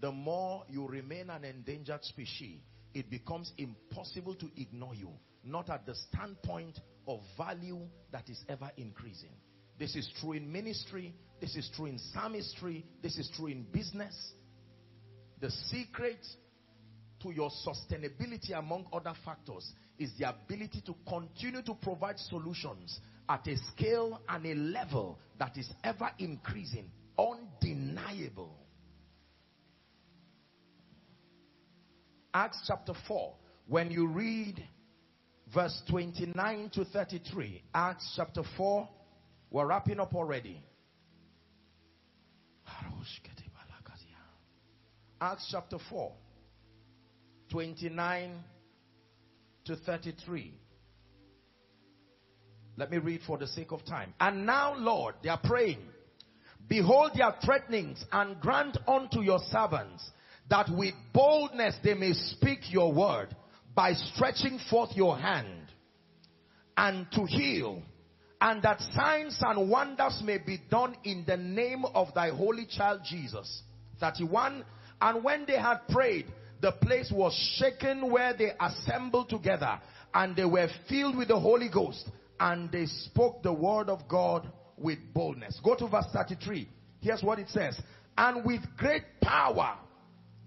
the more you remain an endangered species. It becomes impossible to ignore you. Not at the standpoint of value that is ever increasing. This is true in ministry. This is true in psalmistry. This is true in business. The secret to your sustainability among other factors is the ability to continue to provide solutions at a scale and a level that is ever increasing, undeniable. Acts chapter 4, when you read verse 29 to 33, Acts chapter 4, we're wrapping up already. Acts chapter 4, 29 to 33. Let me read for the sake of time. And now, Lord, they are praying. Behold their threatenings and grant unto your servants that with boldness they may speak your word by stretching forth your hand and to heal and that signs and wonders may be done in the name of thy holy child Jesus. 31. And when they had prayed, the place was shaken where they assembled together and they were filled with the Holy Ghost and they spoke the word of God with boldness. Go to verse 33. Here's what it says. And with great power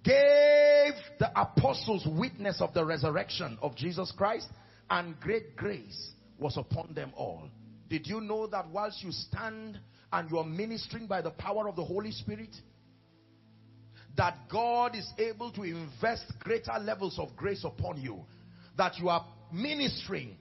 gave the apostles witness of the resurrection of Jesus Christ and great grace was upon them all. Did you know that whilst you stand and you are ministering by the power of the Holy Spirit, that God is able to invest greater levels of grace upon you. That you are ministering,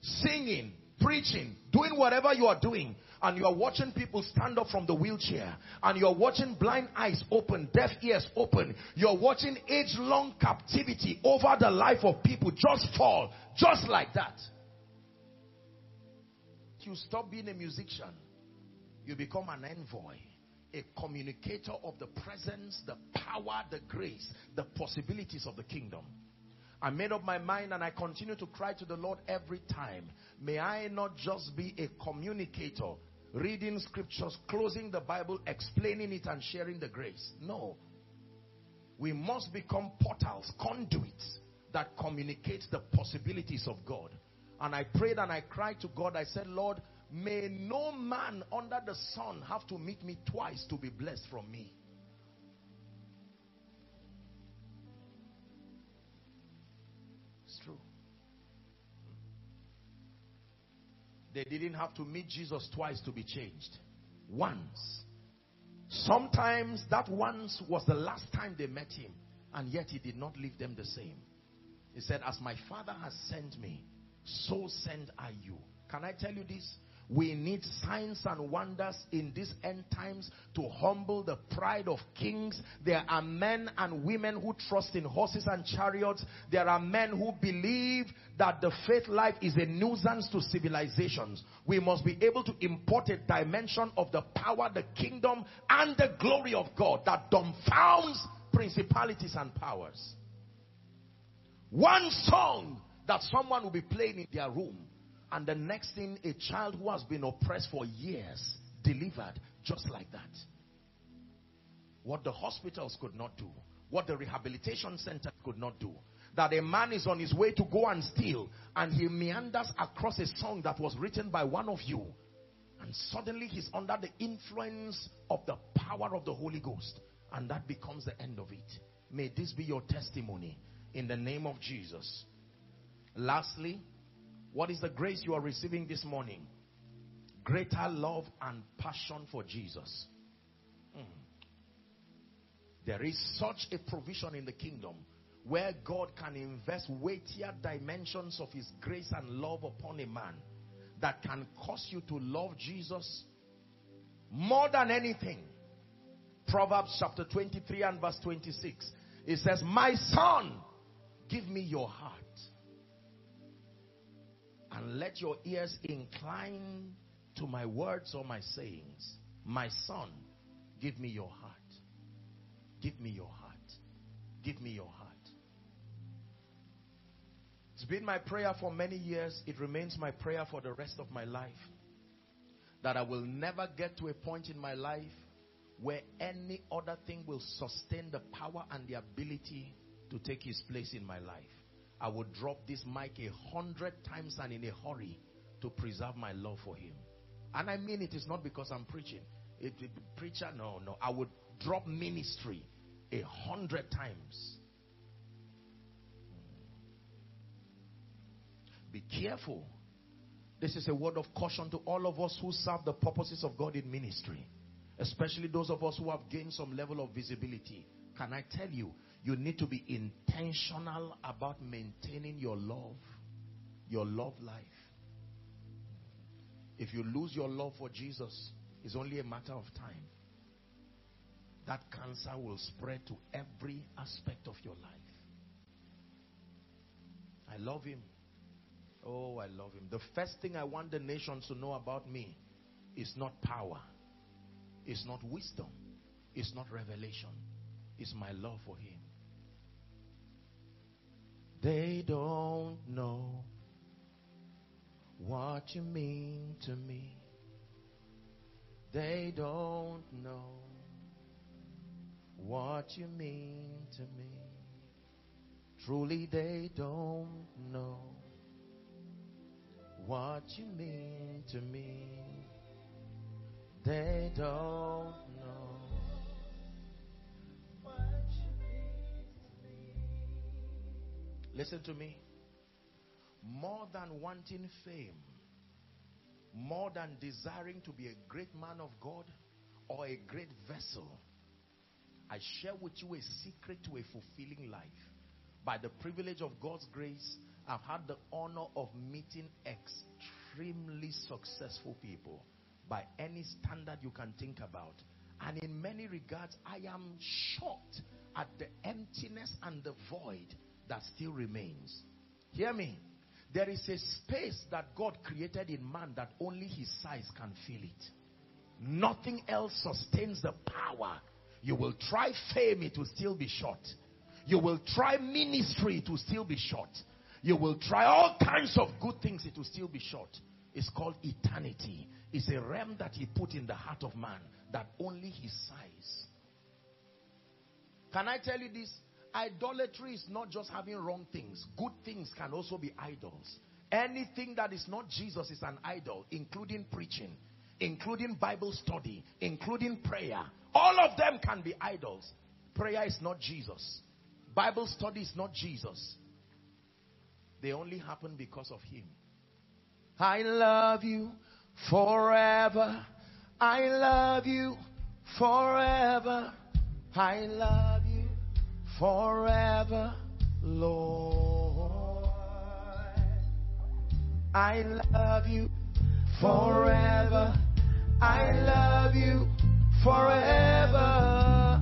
singing, preaching, doing whatever you are doing, and you are watching people stand up from the wheelchair, and you are watching blind eyes open, deaf ears open, you are watching age long captivity over the life of people just fall, just like that. You stop being a musician, you become an envoy a communicator of the presence, the power, the grace, the possibilities of the kingdom. I made up my mind and I continue to cry to the Lord every time. May I not just be a communicator, reading scriptures, closing the Bible, explaining it and sharing the grace. No. We must become portals, conduits that communicate the possibilities of God. And I prayed and I cried to God. I said, Lord, May no man under the sun have to meet me twice to be blessed from me. It's true. They didn't have to meet Jesus twice to be changed. Once. Sometimes that once was the last time they met him, and yet he did not leave them the same. He said, As my Father has sent me, so send I you. Can I tell you this? We need signs and wonders in these end times to humble the pride of kings. There are men and women who trust in horses and chariots. There are men who believe that the faith life is a nuisance to civilizations. We must be able to import a dimension of the power, the kingdom, and the glory of God that dumbfounds principalities and powers. One song that someone will be playing in their room and the next thing, a child who has been oppressed for years, delivered just like that. What the hospitals could not do, what the rehabilitation center could not do. That a man is on his way to go and steal, and he meanders across a song that was written by one of you. And suddenly he's under the influence of the power of the Holy Ghost. And that becomes the end of it. May this be your testimony in the name of Jesus. Lastly, what is the grace you are receiving this morning? Greater love and passion for Jesus. Mm. There is such a provision in the kingdom where God can invest weightier dimensions of his grace and love upon a man that can cause you to love Jesus more than anything. Proverbs chapter 23 and verse 26. It says, My son, give me your heart and let your ears incline to my words or my sayings. My son, give me your heart. Give me your heart. Give me your heart. It's been my prayer for many years. It remains my prayer for the rest of my life. That I will never get to a point in my life where any other thing will sustain the power and the ability to take his place in my life. I would drop this mic a hundred times and in a hurry to preserve my love for him. And I mean it is not because I'm preaching. It, it, preacher, no, no. I would drop ministry a hundred times. Be careful. This is a word of caution to all of us who serve the purposes of God in ministry. Especially those of us who have gained some level of visibility. Can I tell you, you need to be intentional about maintaining your love, your love life. If you lose your love for Jesus, it's only a matter of time. That cancer will spread to every aspect of your life. I love him. Oh, I love him. The first thing I want the nations to know about me is not power, it's not wisdom, it's not revelation, it's my love for him. They don't know what you mean to me. They don't know what you mean to me. Truly, they don't know what you mean to me. They don't know Listen to me. More than wanting fame, more than desiring to be a great man of God or a great vessel, I share with you a secret to a fulfilling life. By the privilege of God's grace, I've had the honor of meeting extremely successful people by any standard you can think about. And in many regards, I am shocked at the emptiness and the void that still remains. Hear me. There is a space that God created in man that only his size can fill it. Nothing else sustains the power. You will try fame, it will still be short. You will try ministry, it will still be short. You will try all kinds of good things, it will still be short. It's called eternity. It's a realm that he put in the heart of man that only his size. Can I tell you this? Idolatry is not just having wrong things. Good things can also be idols. Anything that is not Jesus is an idol, including preaching, including Bible study, including prayer. All of them can be idols. Prayer is not Jesus. Bible study is not Jesus. They only happen because of Him. I love you forever. I love you forever. I love forever, Lord. I love you forever. I love you forever.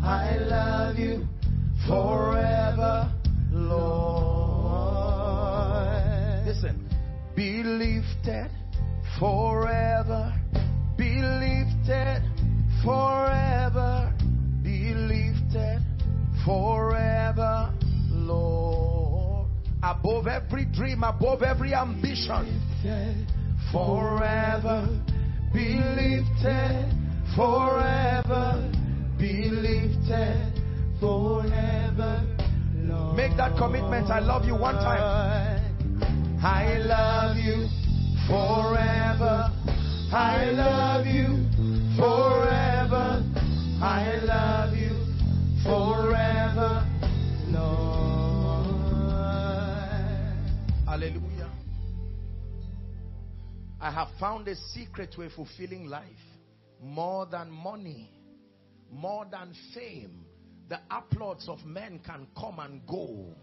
I love you forever, Lord. Listen, be lifted forever. Be lifted forever. Be lifted forever, Above every dream, above every ambition. Forever. Be lifted forever. Be lifted forever. Lord. Make that commitment. I love you one time. I love you forever. Found a secret to a fulfilling life. More than money, more than fame, the applauds of men can come and go.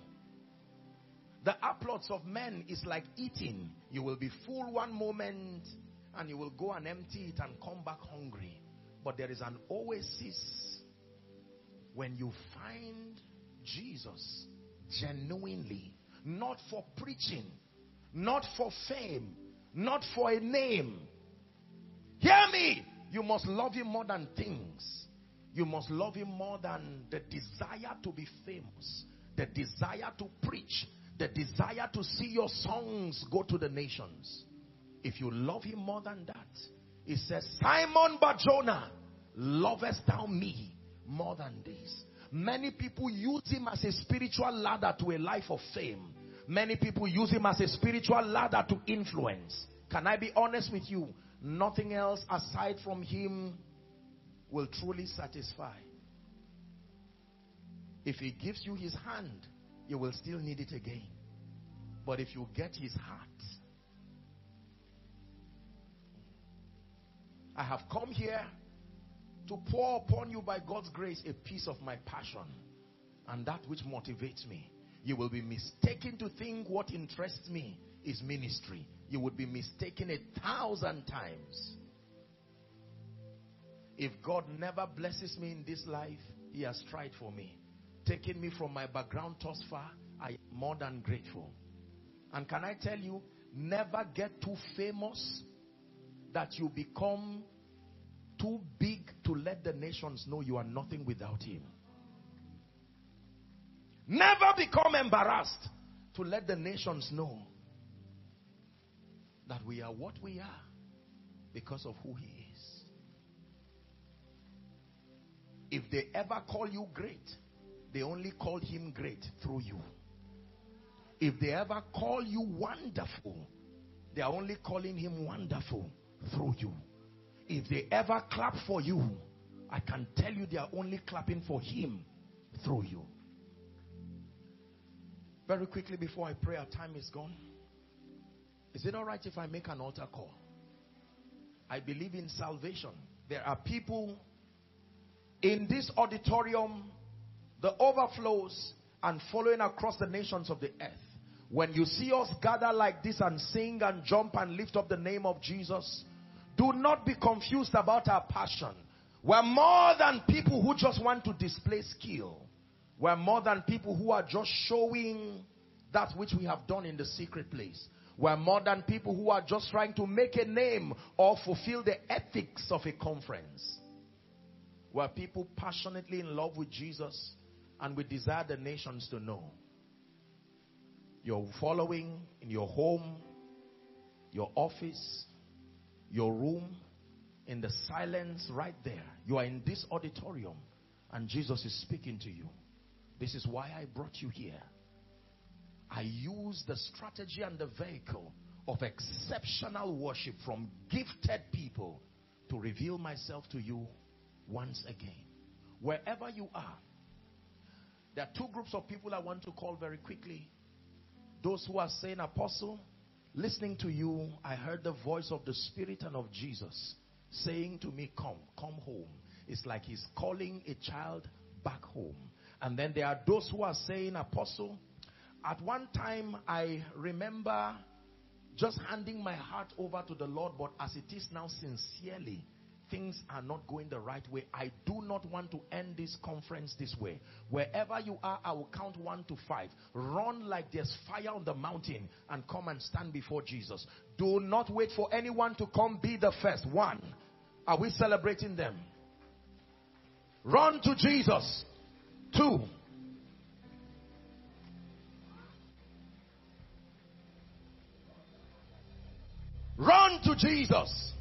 The applauds of men is like eating. You will be full one moment and you will go and empty it and come back hungry. But there is an oasis when you find Jesus genuinely, not for preaching, not for fame, not for a name. Hear me! You must love him more than things. You must love him more than the desire to be famous, the desire to preach, the desire to see your songs go to the nations. If you love him more than that, he says, Simon Barjona, lovest thou me more than this? Many people use him as a spiritual ladder to a life of fame. Many people use him as a spiritual ladder to influence. Can I be honest with you? Nothing else aside from him will truly satisfy. If he gives you his hand, you will still need it again. But if you get his heart, I have come here to pour upon you by God's grace a piece of my passion and that which motivates me. You will be mistaken to think what interests me is ministry. You would be mistaken a thousand times. If God never blesses me in this life, He has tried for me. Taking me from my background thus far, I am more than grateful. And can I tell you, never get too famous that you become too big to let the nations know you are nothing without Him. Never become embarrassed to let the nations know that we are what we are because of who He is. If they ever call you great, they only call Him great through you. If they ever call you wonderful, they are only calling Him wonderful through you. If they ever clap for you, I can tell you they are only clapping for Him through you. Very quickly before I pray, our time is gone. Is it all right if I make an altar call? I believe in salvation. There are people in this auditorium, the overflows and following across the nations of the earth. When you see us gather like this and sing and jump and lift up the name of Jesus, do not be confused about our passion. We're more than people who just want to display skill. We're more than people who are just showing that which we have done in the secret place. We're more than people who are just trying to make a name or fulfill the ethics of a conference. We're people passionately in love with Jesus and we desire the nations to know. You're following in your home, your office, your room, in the silence right there. You are in this auditorium and Jesus is speaking to you. This is why I brought you here. I use the strategy and the vehicle of exceptional worship from gifted people to reveal myself to you once again. Wherever you are, there are two groups of people I want to call very quickly. Those who are saying, Apostle, listening to you, I heard the voice of the Spirit and of Jesus saying to me, Come, come home. It's like He's calling a child back home. And then there are those who are saying, Apostle, at one time I remember just handing my heart over to the Lord, but as it is now, sincerely, things are not going the right way. I do not want to end this conference this way. Wherever you are, I will count one to five. Run like there's fire on the mountain and come and stand before Jesus. Do not wait for anyone to come be the first. One. Are we celebrating them? Run to Jesus. Two. Run to Jesus.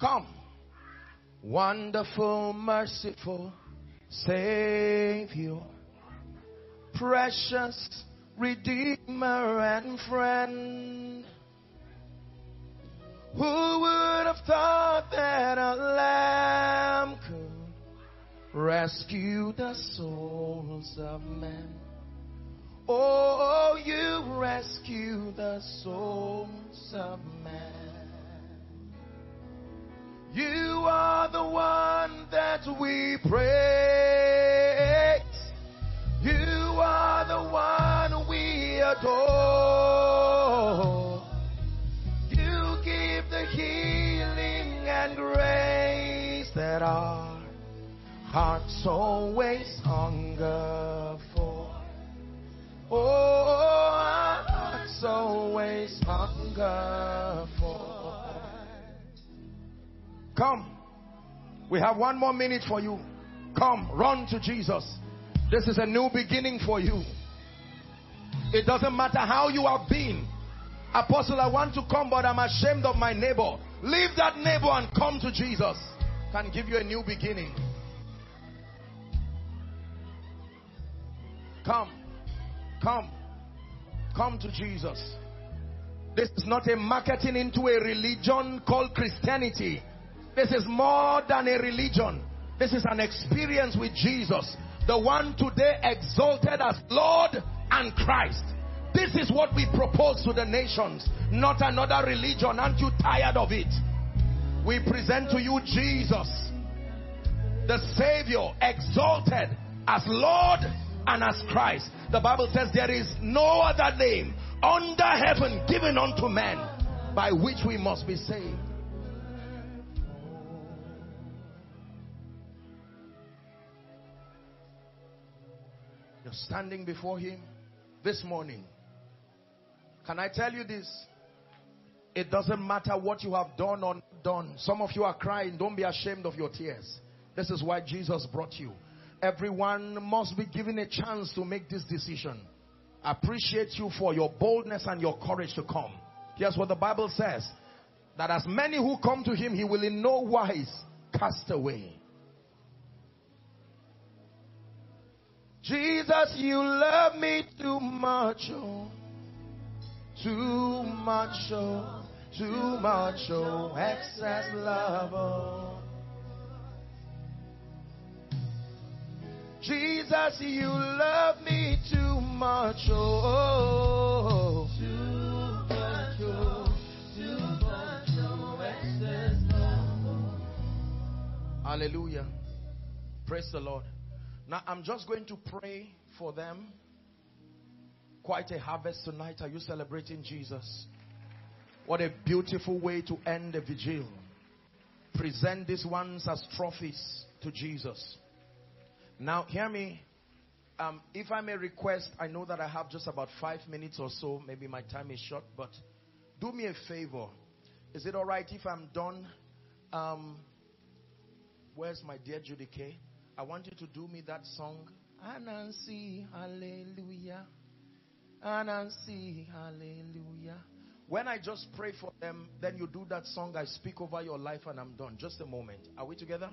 Come. Wonderful, merciful Savior precious Redeemer and friend. Who would have thought that a lamb could rescue the souls of men? Oh, you rescue the souls of men. You are the one that we praise. The one we adore. You give the healing and grace that our hearts always hunger for. Oh, our hearts always hunger for. Come. We have one more minute for you. Come, run to Jesus. This is a new beginning for you. It doesn't matter how you have been. Apostle, I want to come, but I'm ashamed of my neighbor. Leave that neighbor and come to Jesus. can give you a new beginning. Come. Come. Come to Jesus. This is not a marketing into a religion called Christianity. This is more than a religion. This is an experience with Jesus. The one today exalted as Lord and Christ. This is what we propose to the nations, not another religion. Aren't you tired of it? We present to you Jesus, the Savior, exalted as Lord and as Christ. The Bible says there is no other name under heaven given unto men by which we must be saved. You're standing before Him this morning. Can I tell you this? It doesn't matter what you have done or done. Some of you are crying. Don't be ashamed of your tears. This is why Jesus brought you. Everyone must be given a chance to make this decision. I appreciate you for your boldness and your courage to come. Here's what the Bible says. That as many who come to him, he will in no wise cast away. Jesus, you love me too much, oh. Too much, oh. Too much, oh. Excess love, oh. Jesus, you love me too much, oh. Too much, oh. Too much, oh. Excess love. Hallelujah. Praise the Lord. Now I'm just going to pray for them. Quite a harvest tonight. Are you celebrating Jesus? What a beautiful way to end the vigil. Present these ones as trophies to Jesus. Now, hear me. Um, if I may request, I know that I have just about five minutes or so. Maybe my time is short, but do me a favor. Is it all right if I'm done? Um, where's my dear Judikay? I want you to do me that song. Anansi, hallelujah. Anansi, hallelujah. When I just pray for them, then you do that song. I speak over your life and I'm done. Just a moment. Are we together?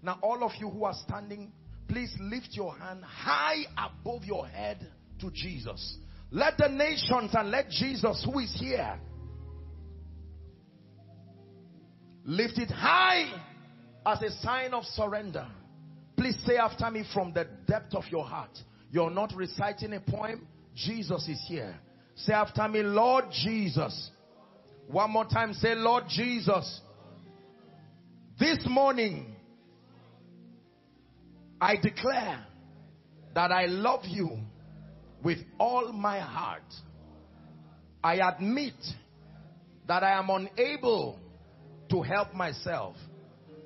Now, all of you who are standing please lift your hand high above your head to Jesus. Let the nations and let Jesus, who is here, lift it high as a sign of surrender. Please say after me from the depth of your heart. You're not reciting a poem. Jesus is here. Say after me, Lord Jesus. One more time, say, Lord Jesus. This morning, I declare that I love you with all my heart. I admit that I am unable to help myself,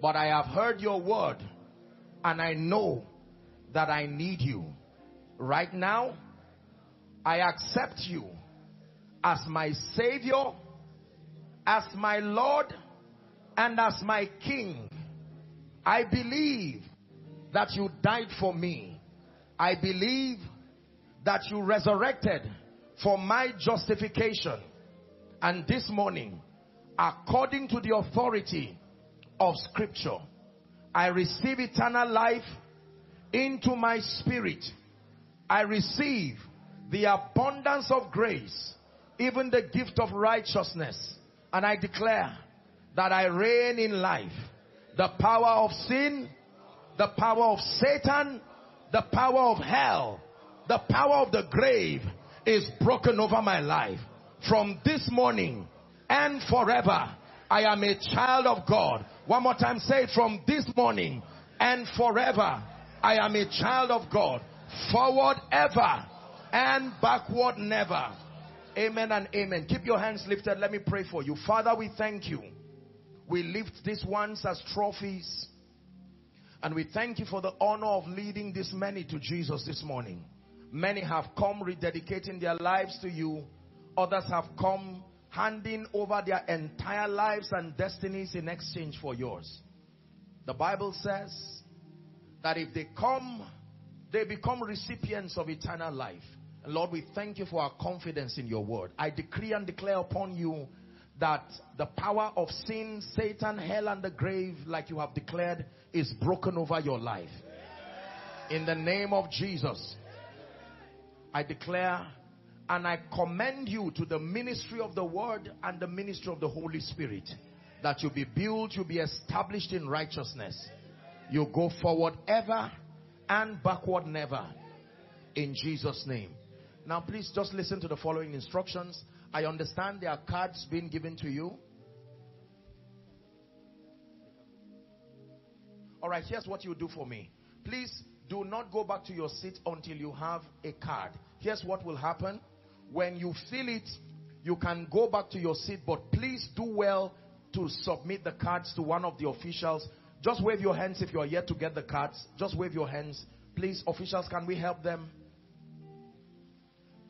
but I have heard your word and I know that I need you. Right now, I accept you as my Savior, as my Lord, and as my King. I believe that you died for me. I believe that you resurrected for my justification. And this morning, according to the authority of scripture, I receive eternal life into my spirit. I receive the abundance of grace, even the gift of righteousness. And I declare that I reign in life. The power of sin the power of Satan, the power of hell, the power of the grave is broken over my life. From this morning and forever, I am a child of God. One more time, say it from this morning and forever, I am a child of God. Forward ever and backward never. Amen and amen. Keep your hands lifted. Let me pray for you. Father, we thank you. We lift these ones as trophies and we thank you for the honor of leading this many to Jesus this morning. Many have come rededicating their lives to you. Others have come handing over their entire lives and destinies in exchange for yours. The Bible says that if they come, they become recipients of eternal life. And Lord, we thank you for our confidence in your word. I decree and declare upon you that the power of sin, Satan, hell, and the grave, like you have declared, is broken over your life. In the name of Jesus, I declare and I commend you to the ministry of the word and the ministry of the Holy Spirit. That you be built, you be established in righteousness. You go forward ever and backward never. In Jesus' name. Now please just listen to the following instructions. I understand there are cards being given to you. Alright, here's what you do for me. Please do not go back to your seat until you have a card. Here's what will happen. When you feel it, you can go back to your seat, but please do well to submit the cards to one of the officials. Just wave your hands if you are yet to get the cards. Just wave your hands. Please, officials, can we help them?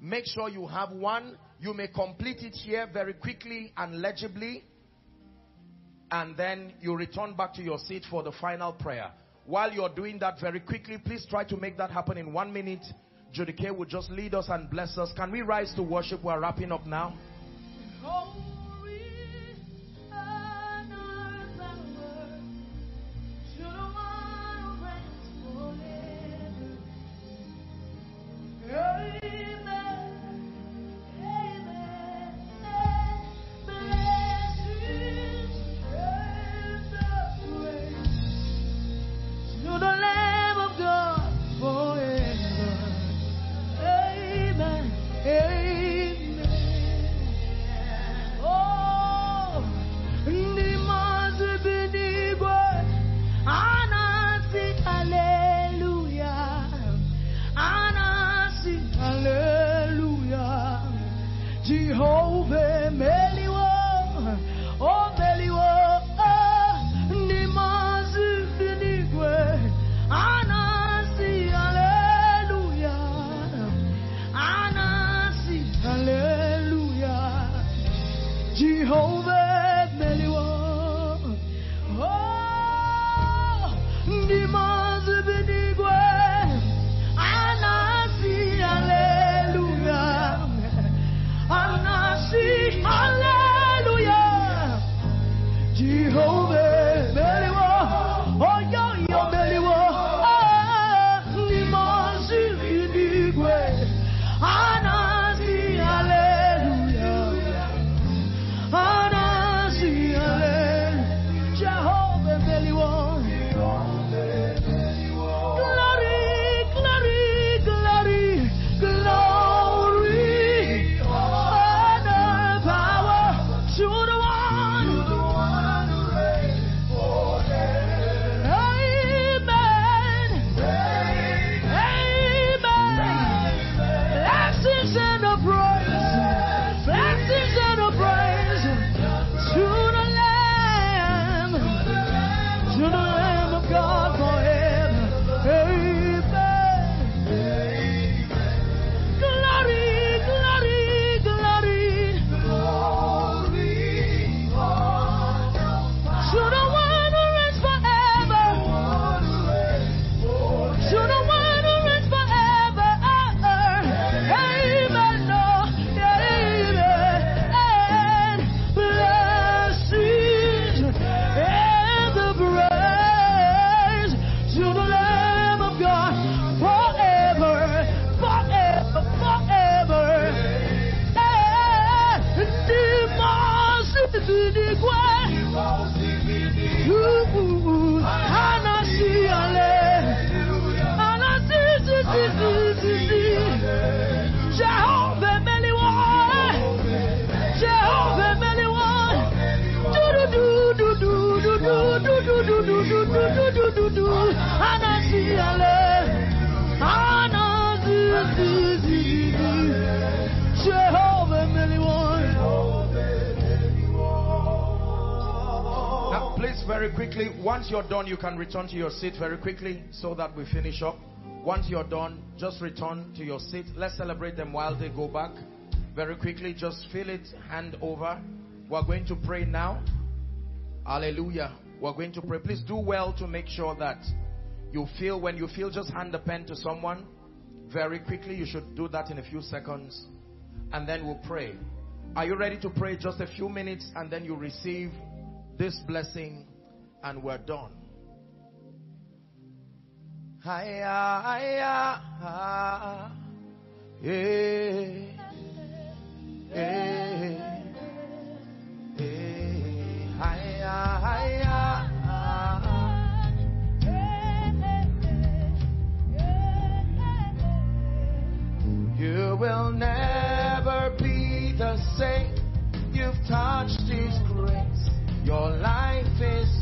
Make sure you have one. You may complete it here very quickly and legibly. And then you return back to your seat for the final prayer. While you're doing that very quickly, please try to make that happen in one minute. Judikay will just lead us and bless us. Can we rise to worship? We're wrapping up now. You're done, you can return to your seat very quickly so that we finish up. Once you're done, just return to your seat. Let's celebrate them while they go back. Very quickly, just fill it, hand over. We're going to pray now. Hallelujah. We're going to pray. Please do well to make sure that you feel, when you feel, just hand the pen to someone. Very quickly, you should do that in a few seconds. And then we'll pray. Are you ready to pray just a few minutes and then you receive this blessing and we're done? Yeah, eh, eh. hiya, hiya. You will never be the same. You've touched His grace. Your life is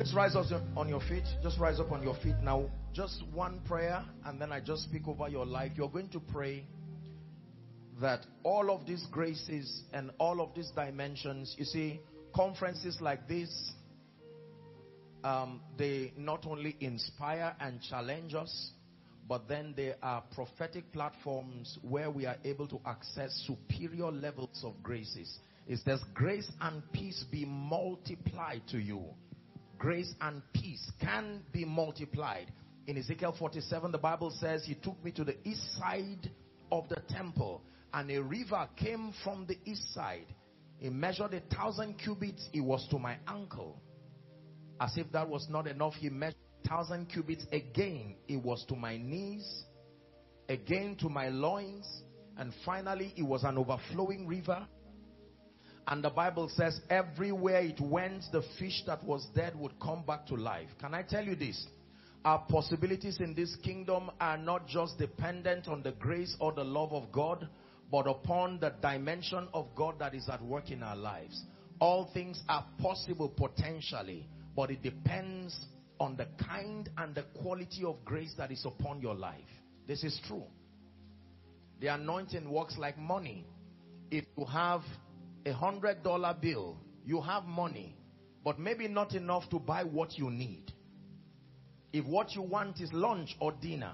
Please rise up on your feet. Just rise up on your feet now. Just one prayer, and then I just speak over your life. You're going to pray that all of these graces and all of these dimensions, you see, conferences like this, um, they not only inspire and challenge us, but then they are prophetic platforms where we are able to access superior levels of graces. It says, grace and peace be multiplied to you grace and peace can be multiplied. In Ezekiel 47, the Bible says, He took me to the east side of the temple, and a river came from the east side. He measured a thousand cubits, it was to my ankle. As if that was not enough, he measured a thousand cubits again, it was to my knees, again to my loins, and finally it was an overflowing river and the Bible says, everywhere it went, the fish that was dead would come back to life. Can I tell you this? Our possibilities in this kingdom are not just dependent on the grace or the love of God, but upon the dimension of God that is at work in our lives. All things are possible potentially, but it depends on the kind and the quality of grace that is upon your life. This is true. The anointing works like money. If you have a hundred dollar bill, you have money, but maybe not enough to buy what you need. If what you want is lunch or dinner,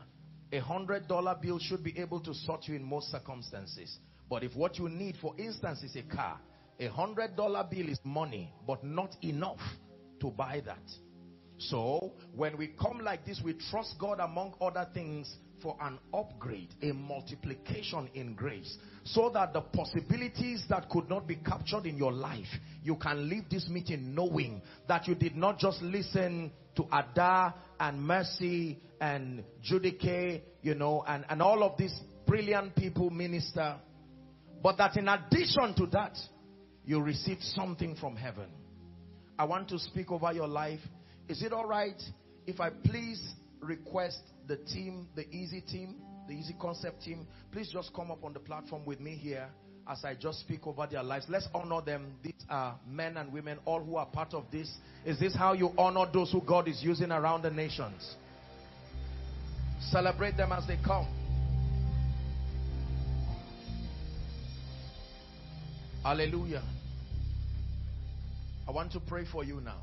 a hundred dollar bill should be able to sort you in most circumstances. But if what you need, for instance, is a car, a hundred dollar bill is money, but not enough to buy that. So, when we come like this, we trust God among other things for an upgrade, a multiplication in grace, so that the possibilities that could not be captured in your life, you can leave this meeting knowing that you did not just listen to Ada and Mercy and Judikay, you know, and, and all of these brilliant people minister, but that in addition to that, you received something from heaven. I want to speak over your life. Is it all right if I please request the team, the easy team, the easy concept team, please just come up on the platform with me here as I just speak over their lives. Let's honor them. These are men and women, all who are part of this. Is this how you honor those who God is using around the nations? Celebrate them as they come. Hallelujah. I want to pray for you now.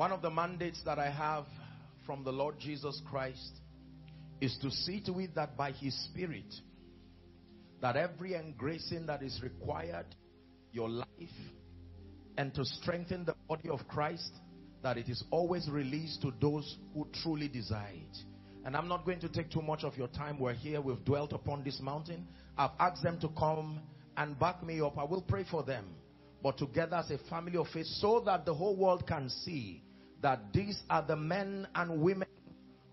One of the mandates that I have from the Lord Jesus Christ is to see to it that by his spirit that every engracing that is required your life and to strengthen the body of Christ that it is always released to those who truly desire it. And I'm not going to take too much of your time. We're here. We've dwelt upon this mountain. I've asked them to come and back me up. I will pray for them. But together as a family of faith so that the whole world can see that these are the men and women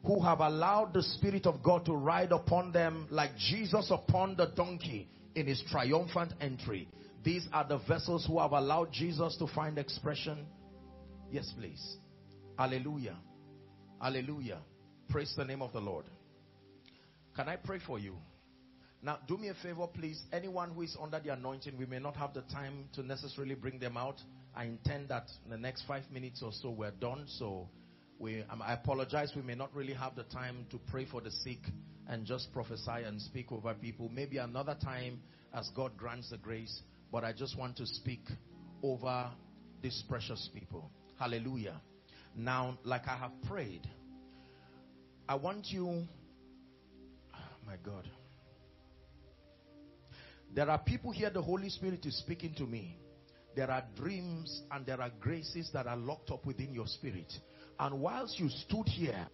who have allowed the Spirit of God to ride upon them like Jesus upon the donkey in his triumphant entry. These are the vessels who have allowed Jesus to find expression. Yes, please. Hallelujah. Hallelujah. Praise the name of the Lord. Can I pray for you? Now, do me a favor, please. Anyone who is under the anointing, we may not have the time to necessarily bring them out. I intend that in the next five minutes or so we're done. So We, um, I apologize, we may not really have the time to pray for the sick and just prophesy and speak over people. Maybe another time as God grants the grace, but I just want to speak over these precious people. Hallelujah. Now, like I have prayed, I want you, my God. There are people here, the Holy Spirit is speaking to me. There are dreams and there are graces that are locked up within your spirit. And whilst you stood here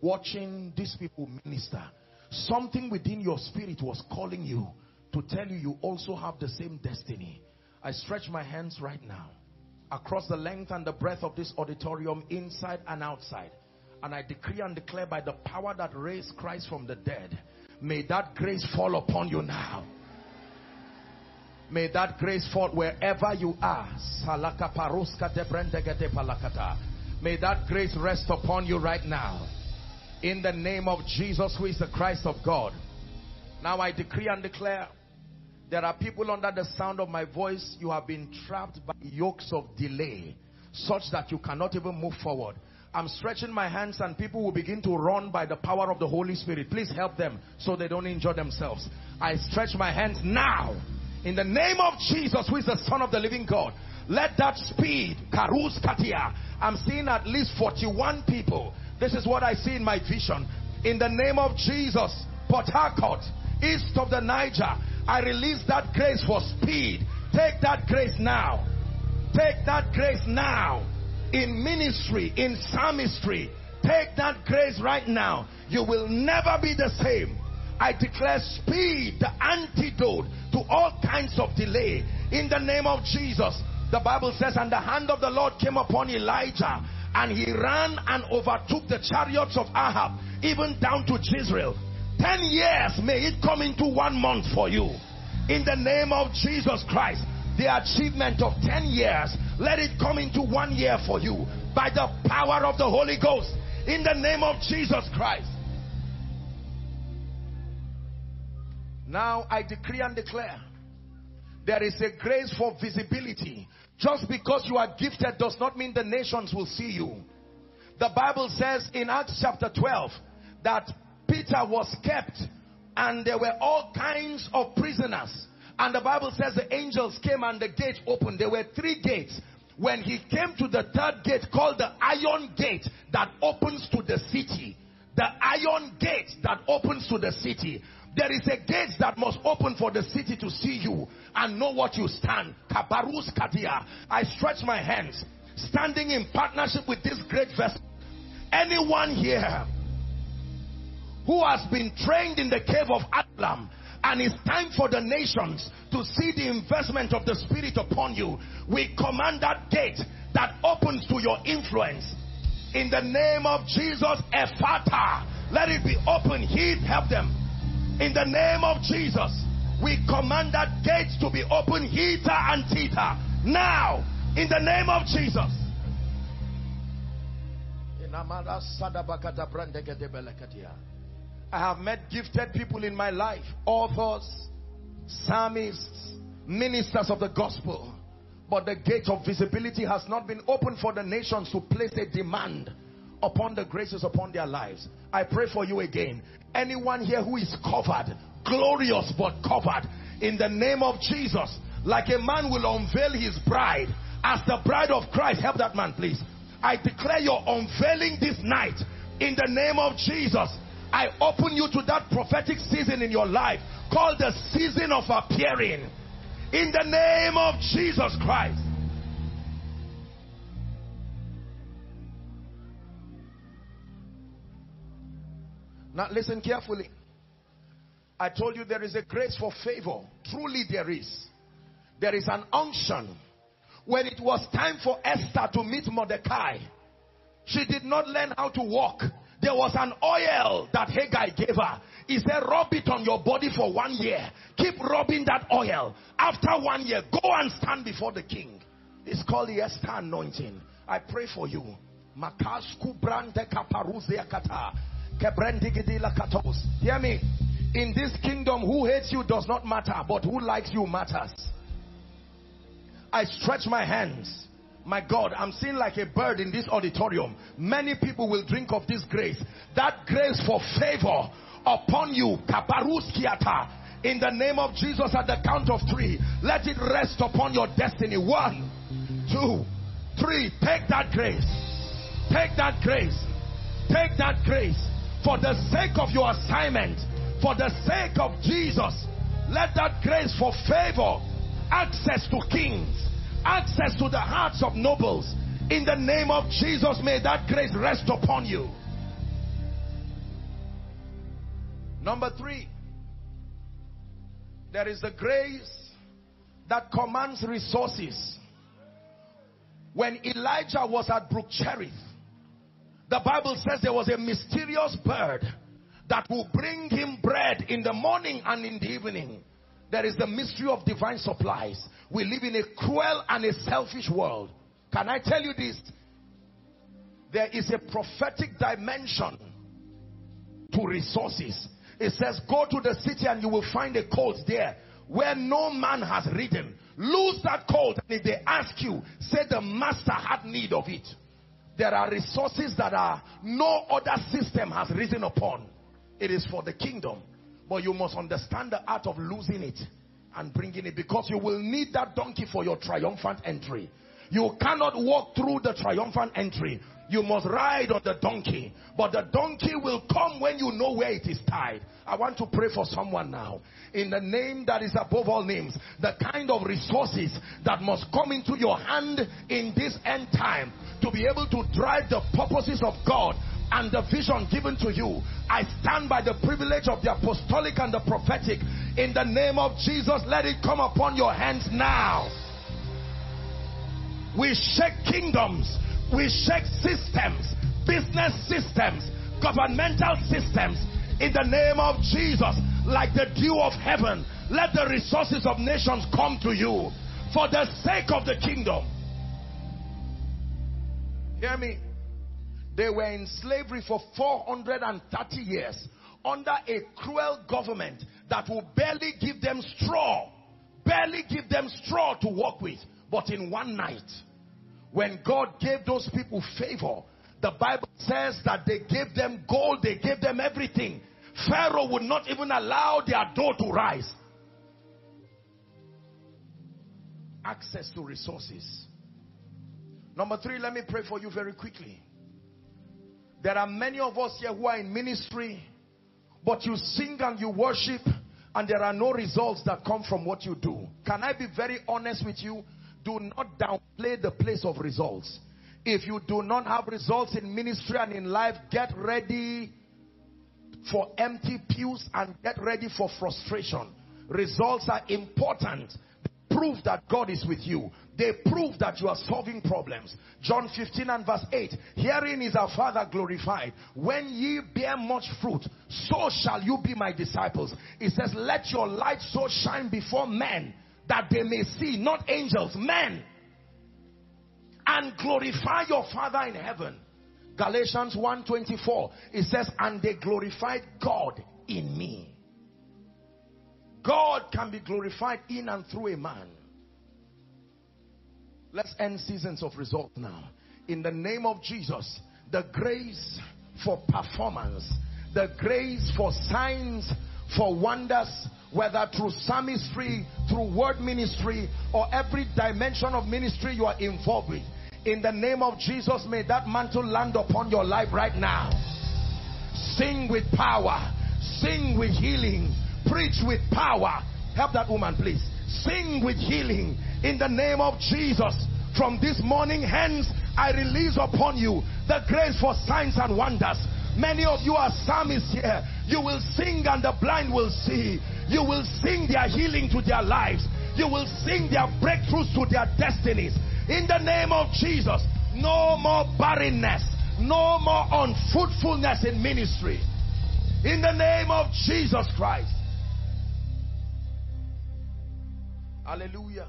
watching these people minister, something within your spirit was calling you to tell you you also have the same destiny. I stretch my hands right now across the length and the breadth of this auditorium, inside and outside. And I decree and declare by the power that raised Christ from the dead, may that grace fall upon you now. May that grace fall wherever you are. May that grace rest upon you right now. In the name of Jesus, who is the Christ of God. Now I decree and declare there are people under the sound of my voice. You have been trapped by yokes of delay, such that you cannot even move forward. I'm stretching my hands and people will begin to run by the power of the Holy Spirit. Please help them so they don't injure themselves. I stretch my hands now in the name of Jesus, who is the Son of the living God. Let that speed, Karus Katia. I'm seeing at least 41 people. This is what I see in my vision. In the name of Jesus, Port Harcourt, east of the Niger, I release that grace for speed. Take that grace now. Take that grace now. In ministry, in psalmistry, take that grace right now. You will never be the same. I declare speed, the antidote to all kinds of delay. In the name of Jesus. The Bible says, and the hand of the Lord came upon Elijah, and he ran and overtook the chariots of Ahab, even down to Jezreel. Ten years may it come into one month for you. In the name of Jesus Christ, the achievement of ten years, let it come into one year for you by the power of the Holy Ghost. In the name of Jesus Christ. Now I decree and declare there is a grace for visibility. Just because you are gifted does not mean the nations will see you. The Bible says in Acts chapter 12 that Peter was kept and there were all kinds of prisoners. And the Bible says the angels came and the gate opened. There were three gates. When he came to the third gate called the iron gate that opens to the city. The iron gate that opens to the city. There is a gate that must open for the city to see you and know what you stand. Kabarus Kadia. I stretch my hands, standing in partnership with this great vessel. Anyone here who has been trained in the cave of Adullam and it's time for the nations to see the investment of the Spirit upon you. We command that gate that opens to your influence. In the name of Jesus, Ephphatha, let it be open. Heed, help them. In the name of Jesus, we command that gate to be open, heater and theta. Now, in the name of Jesus. I have met gifted people in my life, authors, psalmists, ministers of the gospel. But the gate of visibility has not been opened for the nations to place a demand upon the graces upon their lives. I pray for you again. Anyone here who is covered, glorious but covered, in the name of Jesus, like a man will unveil his bride as the bride of Christ. Help that man, please. I declare your unveiling this night in the name of Jesus. I open you to that prophetic season in your life called the season of appearing in the name of Jesus Christ. Now listen carefully. I told you there is a grace for favor. Truly there is. There is an unction. When it was time for Esther to meet Mordecai, she did not learn how to walk. There was an oil that Haggai gave her. He said, rub it on your body for one year. Keep rubbing that oil. After one year, go and stand before the king. It's called the Esther anointing. I pray for you. Hear me. In this kingdom, who hates you does not matter, but who likes you matters. I stretch my hands My God, I'm seeing like a bird in this auditorium. Many people will drink of this grace. That grace for favor upon you. In the name of Jesus at the count of three. Let it rest upon your destiny. One, two, three. Take that grace. Take that grace. Take that grace. For the sake of your assignment. For the sake of Jesus. Let that grace for favor. Access to kings access to the hearts of nobles. In the name of Jesus, may that grace rest upon you. Number three, there is a grace that commands resources. When Elijah was at Brook Cherith, the Bible says there was a mysterious bird that will bring him bread in the morning and in the evening. There is the mystery of divine supplies. We live in a cruel and a selfish world. Can I tell you this? There is a prophetic dimension to resources. It says, go to the city and you will find a colt there where no man has ridden. Lose that colt. And if they ask you, say the master had need of it. There are resources that are no other system has risen upon. It is for the kingdom. But you must understand the art of losing it and bringing it because you will need that donkey for your triumphant entry. You cannot walk through the triumphant entry. You must ride on the donkey. But the donkey will come when you know where it is tied. I want to pray for someone now. In the name that is above all names. The kind of resources that must come into your hand in this end time. To be able to drive the purposes of God and the vision given to you. I stand by the privilege of the apostolic and the prophetic. In the name of Jesus, let it come upon your hands now. We shake kingdoms, we shake systems, business systems, governmental systems. In the name of Jesus, like the dew of heaven, let the resources of nations come to you for the sake of the kingdom. Hear me. They were in slavery for 430 years under a cruel government that will barely give them straw, barely give them straw to work with. But in one night, when God gave those people favor, the Bible says that they gave them gold, they gave them everything. Pharaoh would not even allow their door to rise. Access to resources. Number three, let me pray for you very quickly. There are many of us here who are in ministry, but you sing and you worship, and there are no results that come from what you do. Can I be very honest with you? Do not downplay the place of results. If you do not have results in ministry and in life, get ready for empty pews and get ready for frustration. Results are important prove that God is with you. They prove that you are solving problems. John 15 and verse 8. Herein is our Father glorified. When ye bear much fruit, so shall you be my disciples. It says, let your light so shine before men that they may see, not angels, men. And glorify your Father in heaven. Galatians 1.24. It says, and they glorified God in me. God can be glorified in and through a man. Let's end seasons of result now. In the name of Jesus, the grace for performance, the grace for signs, for wonders, whether through psalmistry, through word ministry, or every dimension of ministry you are involved with. In the name of Jesus, may that mantle land upon your life right now. Sing with power, sing with healing, Preach with power. Help that woman, please. Sing with healing in the name of Jesus. From this morning, hence, I release upon you the grace for signs and wonders. Many of you are psalmists here. You will sing and the blind will see. You will sing their healing to their lives. You will sing their breakthroughs to their destinies. In the name of Jesus, no more barrenness, no more unfruitfulness in ministry. In the name of Jesus Christ. Hallelujah.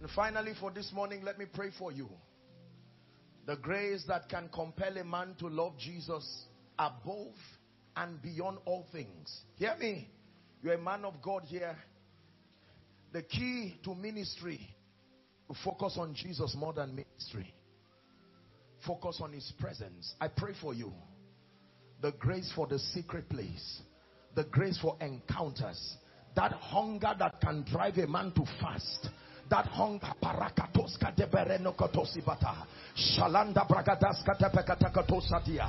And finally, for this morning, let me pray for you. The grace that can compel a man to love Jesus above and beyond all things. Hear me. You're a man of God here. The key to ministry Focus on Jesus more than ministry. Focus on his presence. I pray for you. The grace for the secret place. The grace for encounters. That hunger that can drive a man to fast that hunger parakatoska de bereno kotosibata shalanda bragadaska kotosatia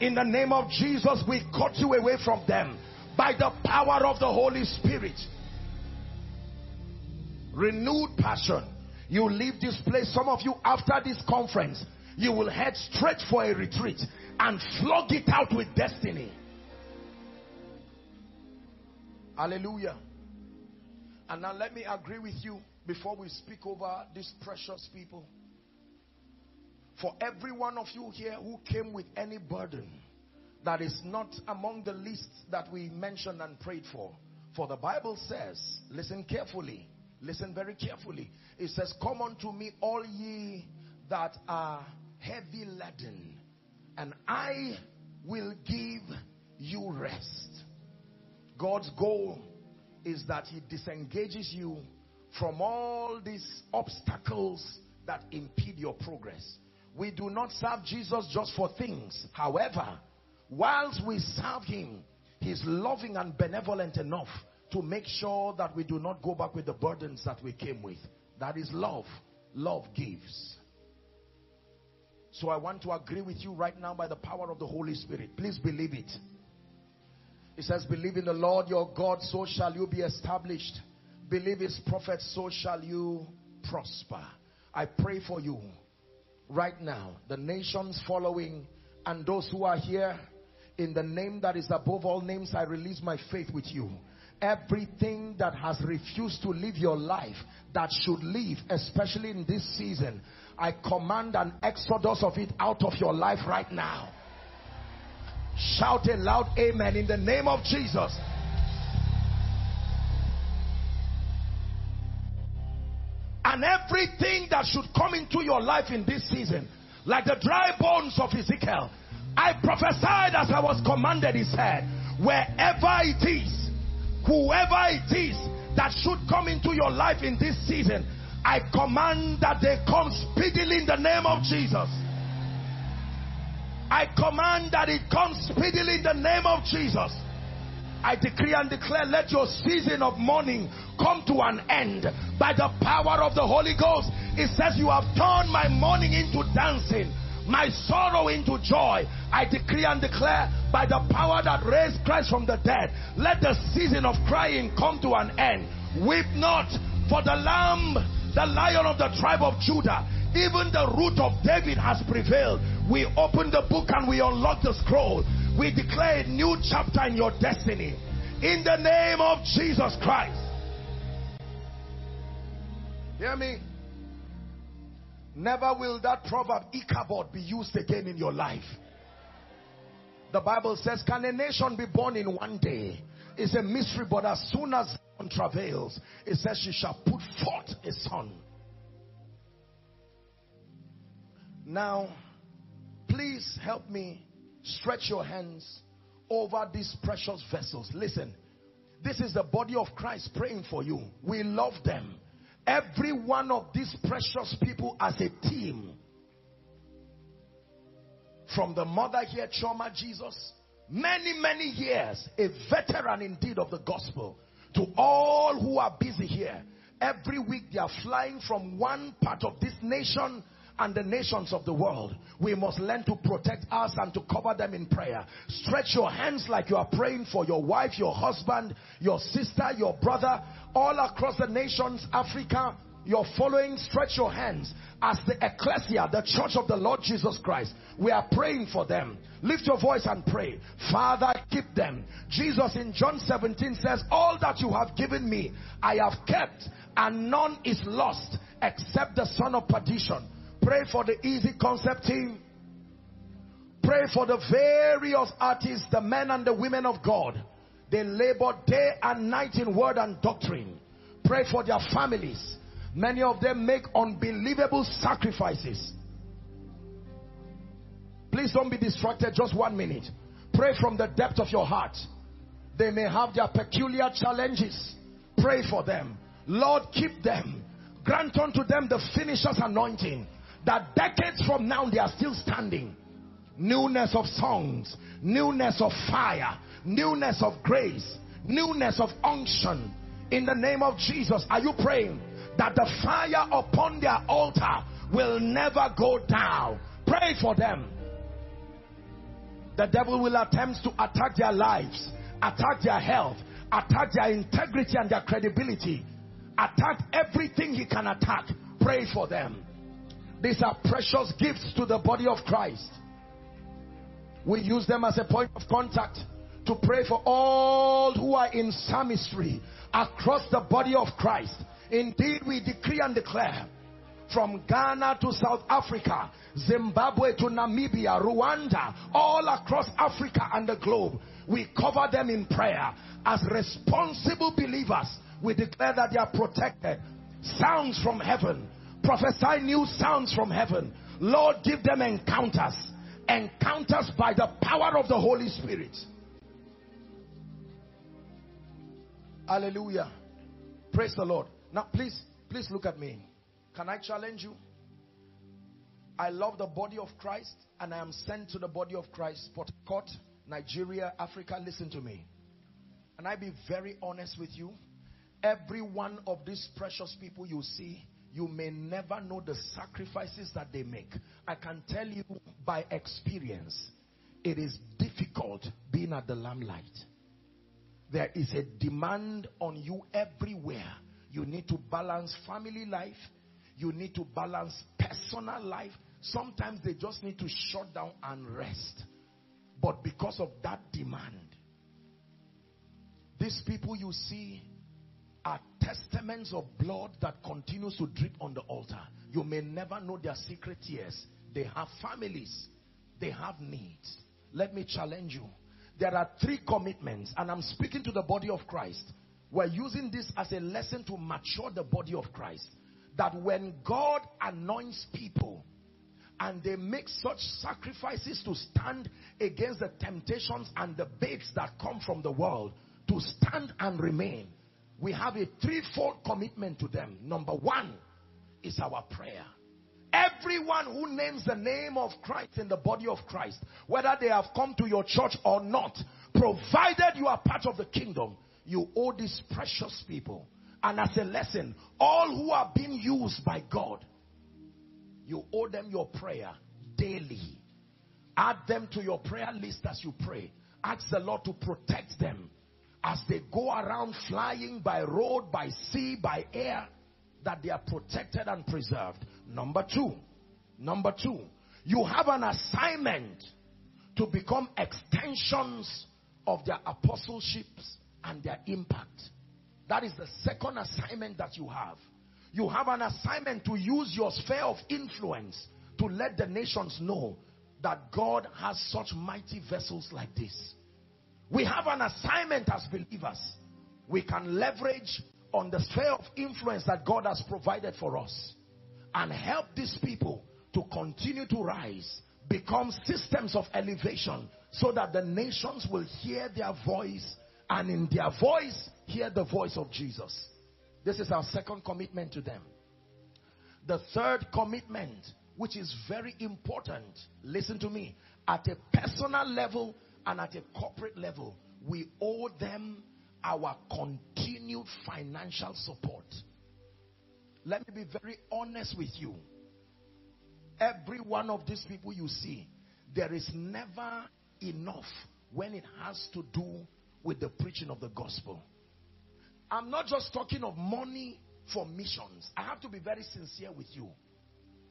in the name of Jesus we cut you away from them by the power of the Holy Spirit. Renewed passion. You leave this place. Some of you after this conference you will head straight for a retreat and flog it out with destiny. Hallelujah. And now let me agree with you before we speak over these precious people. For every one of you here who came with any burden that is not among the lists that we mentioned and prayed for. For the Bible says, listen carefully, listen very carefully. It says, Come unto me, all ye that are heavy laden, and I will give you rest. God's goal is that He disengages you from all these obstacles that impede your progress. We do not serve Jesus just for things. However, whilst we serve him, he's loving and benevolent enough to make sure that we do not go back with the burdens that we came with. That is love. Love gives. So I want to agree with you right now by the power of the Holy Spirit. Please believe it. It says, believe in the Lord your God, so shall you be established believe his prophet, so shall you prosper. I pray for you right now, the nations following and those who are here in the name that is above all names, I release my faith with you. Everything that has refused to live your life that should live, especially in this season, I command an exodus of it out of your life right now. Shout a loud amen in the name of Jesus. And everything that should come into your life in this season, like the dry bones of Ezekiel, I prophesied as I was commanded, he said, wherever it is, whoever it is that should come into your life in this season, I command that they come speedily in the name of Jesus. I command that it comes speedily in the name of Jesus. I decree and declare, let your season of mourning come to an end by the power of the Holy Ghost. It says, You have turned my mourning into dancing, my sorrow into joy. I decree and declare, by the power that raised Christ from the dead, let the season of crying come to an end. Weep not, for the Lamb, the Lion of the tribe of Judah, even the root of David has prevailed. We open the book and we unlock the scroll we declare a new chapter in your destiny. In the name of Jesus Christ. Hear me? Never will that proverb Ichabod be used again in your life. The Bible says, Can a nation be born in one day? It's a mystery, but as soon as one travails, it says she shall put forth a son. Now, please help me Stretch your hands over these precious vessels. Listen, this is the body of Christ praying for you. We love them. Every one of these precious people as a team. From the mother here, Choma Jesus, many, many years, a veteran indeed of the gospel. To all who are busy here, every week they are flying from one part of this nation and the nations of the world. We must learn to protect us and to cover them in prayer. Stretch your hands like you are praying for your wife, your husband, your sister, your brother, all across the nations, Africa. You're following, stretch your hands as the ecclesia, the church of the Lord Jesus Christ. We are praying for them. Lift your voice and pray. Father, keep them. Jesus in John 17 says, All that you have given me, I have kept, and none is lost except the son of perdition Pray for the EeZee Conceptz team. Pray for the various artists, the men and the women of God. They labor day and night in word and doctrine. Pray for their families. Many of them make unbelievable sacrifices. Please don't be distracted just one minute. Pray from the depth of your heart. They may have their peculiar challenges. Pray for them. Lord, keep them. Grant unto them the finisher's anointing. That decades from now they are still standing newness of songs, newness of fire, newness of grace, newness of unction. In the name of Jesus, are you praying that the fire upon their altar will never go down? Pray for them. The devil will attempt to attack their lives, attack their health, attack their integrity and their credibility, attack everything he can attack. Pray for them. These are precious gifts to the body of Christ. We use them as a point of contact to pray for all who are in psalmistry across the body of Christ. Indeed, we decree and declare from Ghana to South Africa, Zimbabwe to Namibia, Rwanda, all across Africa and the globe. We cover them in prayer. As responsible believers, we declare that they are protected. Sounds from heaven. Prophesy new sounds from heaven. Lord, give them encounters encounters by the power of the Holy Spirit. Hallelujah. Praise the Lord. Now, please, please look at me. Can I challenge you? I love the body of Christ and I am sent to the body of Christ, Port Harcourt, Nigeria, Africa. Listen to me. And I be very honest with you. Every one of these precious people you see you may never know the sacrifices that they make. I can tell you by experience, it is difficult being at the limelight. There is a demand on you everywhere. You need to balance family life. You need to balance personal life. Sometimes they just need to shut down and rest. But because of that demand, these people you see are testaments of blood that continues to drip on the altar. You may never know their secret tears. They have families. They have needs. Let me challenge you. There are three commitments and I'm speaking to the body of Christ. We're using this as a lesson to mature the body of Christ. That when God anoints people and they make such sacrifices to stand against the temptations and the baits that come from the world, to stand and remain, we have a threefold commitment to them. Number one is our prayer. Everyone who names the name of Christ in the body of Christ, whether they have come to your church or not, provided you are part of the kingdom, you owe these precious people. And as a lesson, all who are being used by God, you owe them your prayer daily. Add them to your prayer list as you pray. Ask the Lord to protect them as they go around flying by road, by sea, by air, that they are protected and preserved. Number two, number two, you have an assignment to become extensions of their apostleships and their impact. That is the second assignment that you have. You have an assignment to use your sphere of influence to let the nations know that God has such mighty vessels like this. We have an assignment as believers. We can leverage on the sphere of influence that God has provided for us and help these people to continue to rise, become systems of elevation so that the nations will hear their voice and in their voice hear the voice of Jesus. This is our second commitment to them. The third commitment, which is very important, listen to me, at a personal level, and at a corporate level, we owe them our continued financial support. Let me be very honest with you. Every one of these people you see, there is never enough when it has to do with the preaching of the gospel. I'm not just talking of money for missions. I have to be very sincere with you.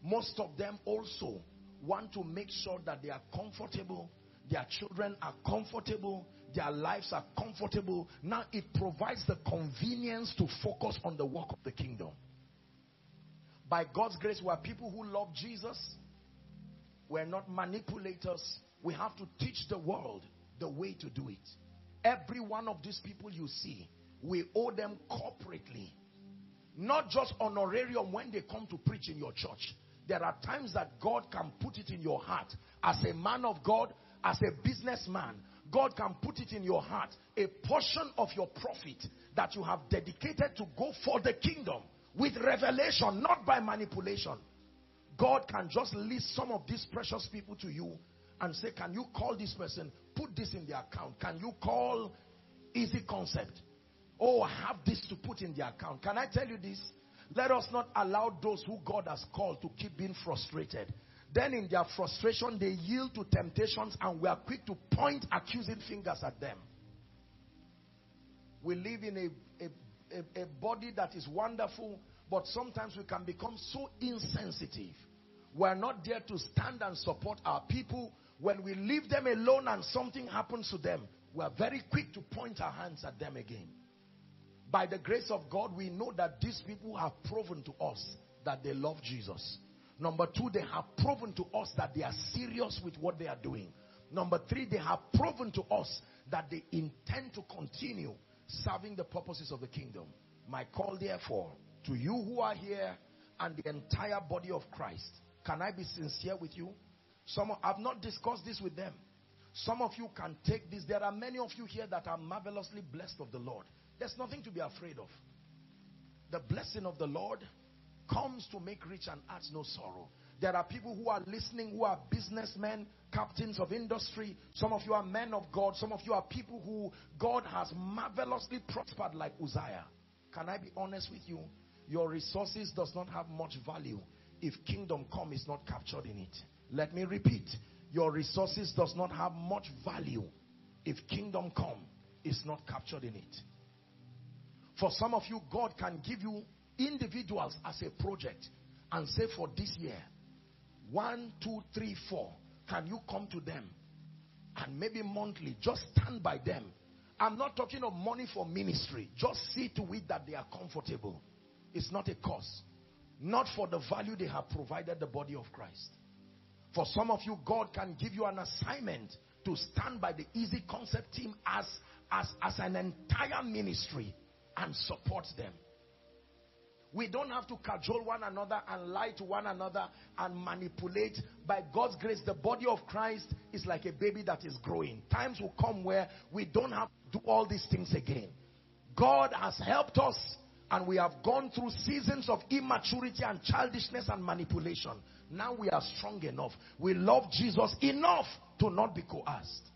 Most of them also want to make sure that they are comfortable their children are comfortable, their lives are comfortable. Now it provides the convenience to focus on the work of the kingdom. By God's grace, we are people who love Jesus. We're not manipulators. We have to teach the world the way to do it. Every one of these people you see, we owe them corporately. Not just honorarium when they come to preach in your church. There are times that God can put it in your heart as a man of God, as a businessman. God can put it in your heart, a portion of your profit that you have dedicated to go for the kingdom with revelation, not by manipulation. God can just list some of these precious people to you and say, can you call this person, put this in the account. Can you call EeZee Conceptz? Oh, I have this to put in the account. Can I tell you this? Let us not allow those who God has called to keep being frustrated. Then in their frustration, they yield to temptations and we are quick to point accusing fingers at them. We live in a, a, a, a body that is wonderful, but sometimes we can become so insensitive. We're not there to stand and support our people. When we leave them alone and something happens to them, we're very quick to point our hands at them again. By the grace of God, we know that these people have proven to us that they love Jesus. Number two, they have proven to us that they are serious with what they are doing. Number three, they have proven to us that they intend to continue serving the purposes of the kingdom. My call, therefore, to you who are here and the entire body of Christ, can I be sincere with you? Some of, I've not discussed this with them. Some of you can take this. There are many of you here that are marvelously blessed of the Lord. There's nothing to be afraid of. The blessing of the Lord comes to make rich and adds no sorrow. There are people who are listening who are businessmen, captains of industry. Some of you are men of God. Some of you are people who God has marvelously prospered like Uzziah. Can I be honest with you? Your resources does not have much value if kingdom come is not captured in it. Let me repeat. Your resources does not have much value if kingdom come is not captured in it. For some of you, God can give you individuals as a project and say for this year, one, two, three, four, can you come to them? And maybe monthly, just stand by them. I'm not talking of money for ministry. Just see to it that they are comfortable. It's not a cost. Not for the value they have provided the body of Christ. For some of you, God can give you an assignment to stand by the EeZee Conceptz team as, as, as an entire ministry and support them. We don't have to cajole one another and lie to one another and manipulate. By God's grace, the body of Christ is like a baby that is growing. Times will come where we don't have to do all these things again. God has helped us and we have gone through seasons of immaturity and childishness and manipulation. Now we are strong enough. We love Jesus enough to not be coerced.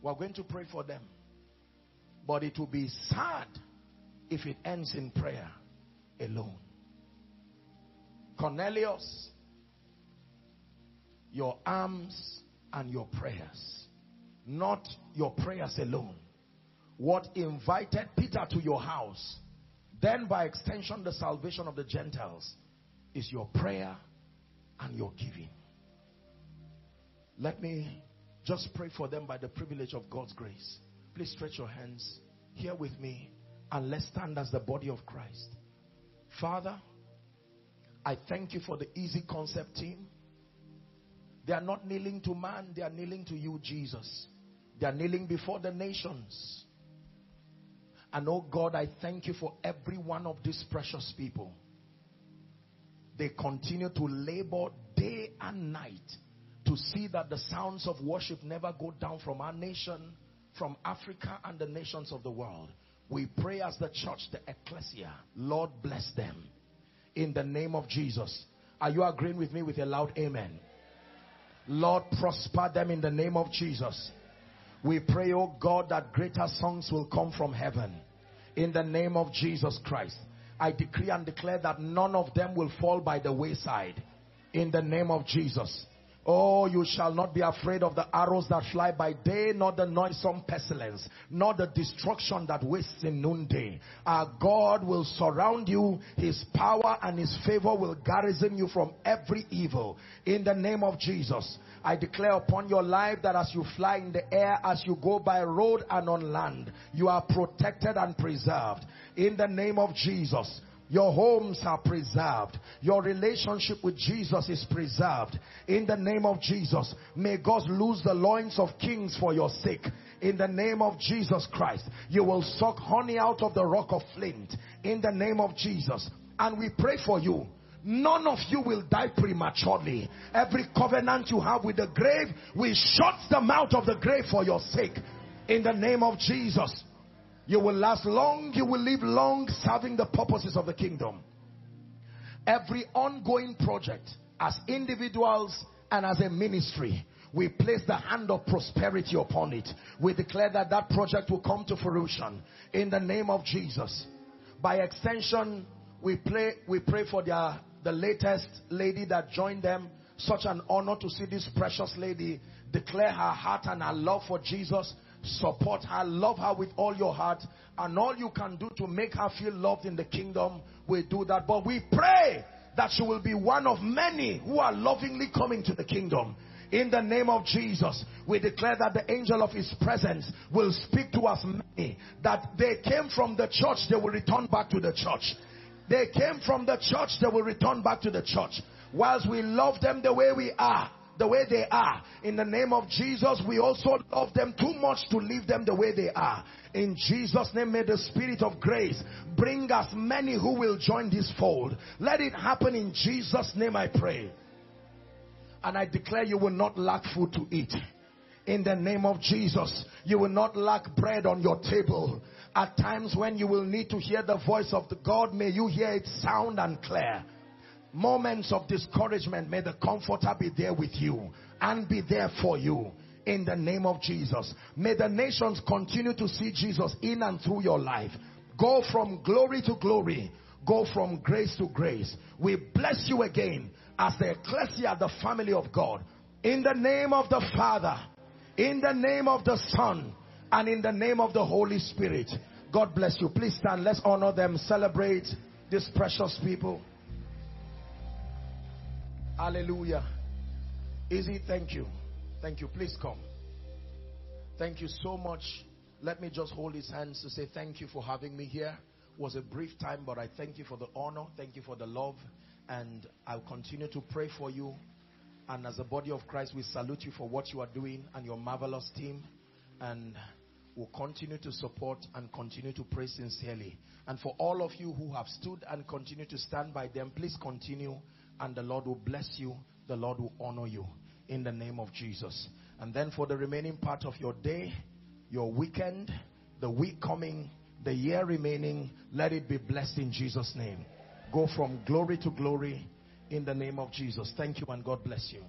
We're going to pray for them. But it will be sad if it ends in prayer alone. Cornelius, your alms and your prayers, not your prayers alone. What invited Peter to your house, then by extension the salvation of the Gentiles, is your prayer and your giving. Let me just pray for them by the privilege of God's grace. Please stretch your hands here with me and let's stand as the body of Christ. Father, I thank you for the EeZee Conceptz team. They are not kneeling to man, they are kneeling to you, Jesus. They are kneeling before the nations. And oh God, I thank you for every one of these precious people. They continue to labor day and night to see that the sounds of worship never go down from our nation, from Africa and the nations of the world. We pray as the church, the ecclesia, Lord bless them in the name of Jesus. Are you agreeing with me with a loud amen? Lord prosper them in the name of Jesus. We pray, oh God, that greater songs will come from heaven in the name of Jesus Christ. I decree and declare that none of them will fall by the wayside in the name of Jesus. Oh, you shall not be afraid of the arrows that fly by day, nor the noisome pestilence, nor the destruction that wastes in noonday. Our God will surround you. His power and his favor will garrison you from every evil. In the name of Jesus, I declare upon your life that as you fly in the air, as you go by road and on land, you are protected and preserved. In the name of Jesus, Your homes are preserved. Your relationship with Jesus is preserved. In the name of Jesus, may God lose the loins of kings for your sake. In the name of Jesus Christ, you will suck honey out of the rock of flint. In the name of Jesus. And we pray for you. None of you will die prematurely. Every covenant you have with the grave, we shut the mouth of the grave for your sake. In the name of Jesus. You will last long. You will live long serving the purposes of the kingdom. Every ongoing project as individuals and as a ministry, we place the hand of prosperity upon it. We declare that that project will come to fruition in the name of Jesus. By extension, we pray, we pray for their, the latest lady that joined them. Such an honor to see this precious lady declare her heart and her love for Jesus support her, love her with all your heart, and all you can do to make her feel loved in the kingdom, we do that. But we pray that she will be one of many who are lovingly coming to the kingdom. In the name of Jesus, we declare that the angel of his presence will speak to us many, that they came from the church, they will return back to the church. They came from the church, they will return back to the church. Whilst we love them the way we are, the way they are. In the name of Jesus, we also love them too much to leave them the way they are. In Jesus' name, may the Spirit of grace bring us many who will join this fold. Let it happen in Jesus' name, I pray. And I declare you will not lack food to eat. In the name of Jesus, you will not lack bread on your table. At times when you will need to hear the voice of the God, may you hear it sound and clear moments of discouragement, may the comforter be there with you and be there for you in the name of Jesus. May the nations continue to see Jesus in and through your life. Go from glory to glory. Go from grace to grace. We bless you again as the ecclesia, the family of God. In the name of the Father, in the name of the Son, and in the name of the Holy Spirit. God bless you. Please stand. Let's honor them. Celebrate these precious people. Hallelujah. Easy, thank you. Thank you. Please come. Thank you so much. Let me just hold his hands to say thank you for having me here. It was a brief time, but I thank you for the honor. Thank you for the love. And I'll continue to pray for you. And as a body of Christ, we salute you for what you are doing and your marvelous team. And we'll continue to support and continue to pray sincerely. And for all of you who have stood and continue to stand by them, please continue and the Lord will bless you. The Lord will honor you in the name of Jesus. And then for the remaining part of your day, your weekend, the week coming, the year remaining, let it be blessed in Jesus' name. Go from glory to glory in the name of Jesus. Thank you and God bless you.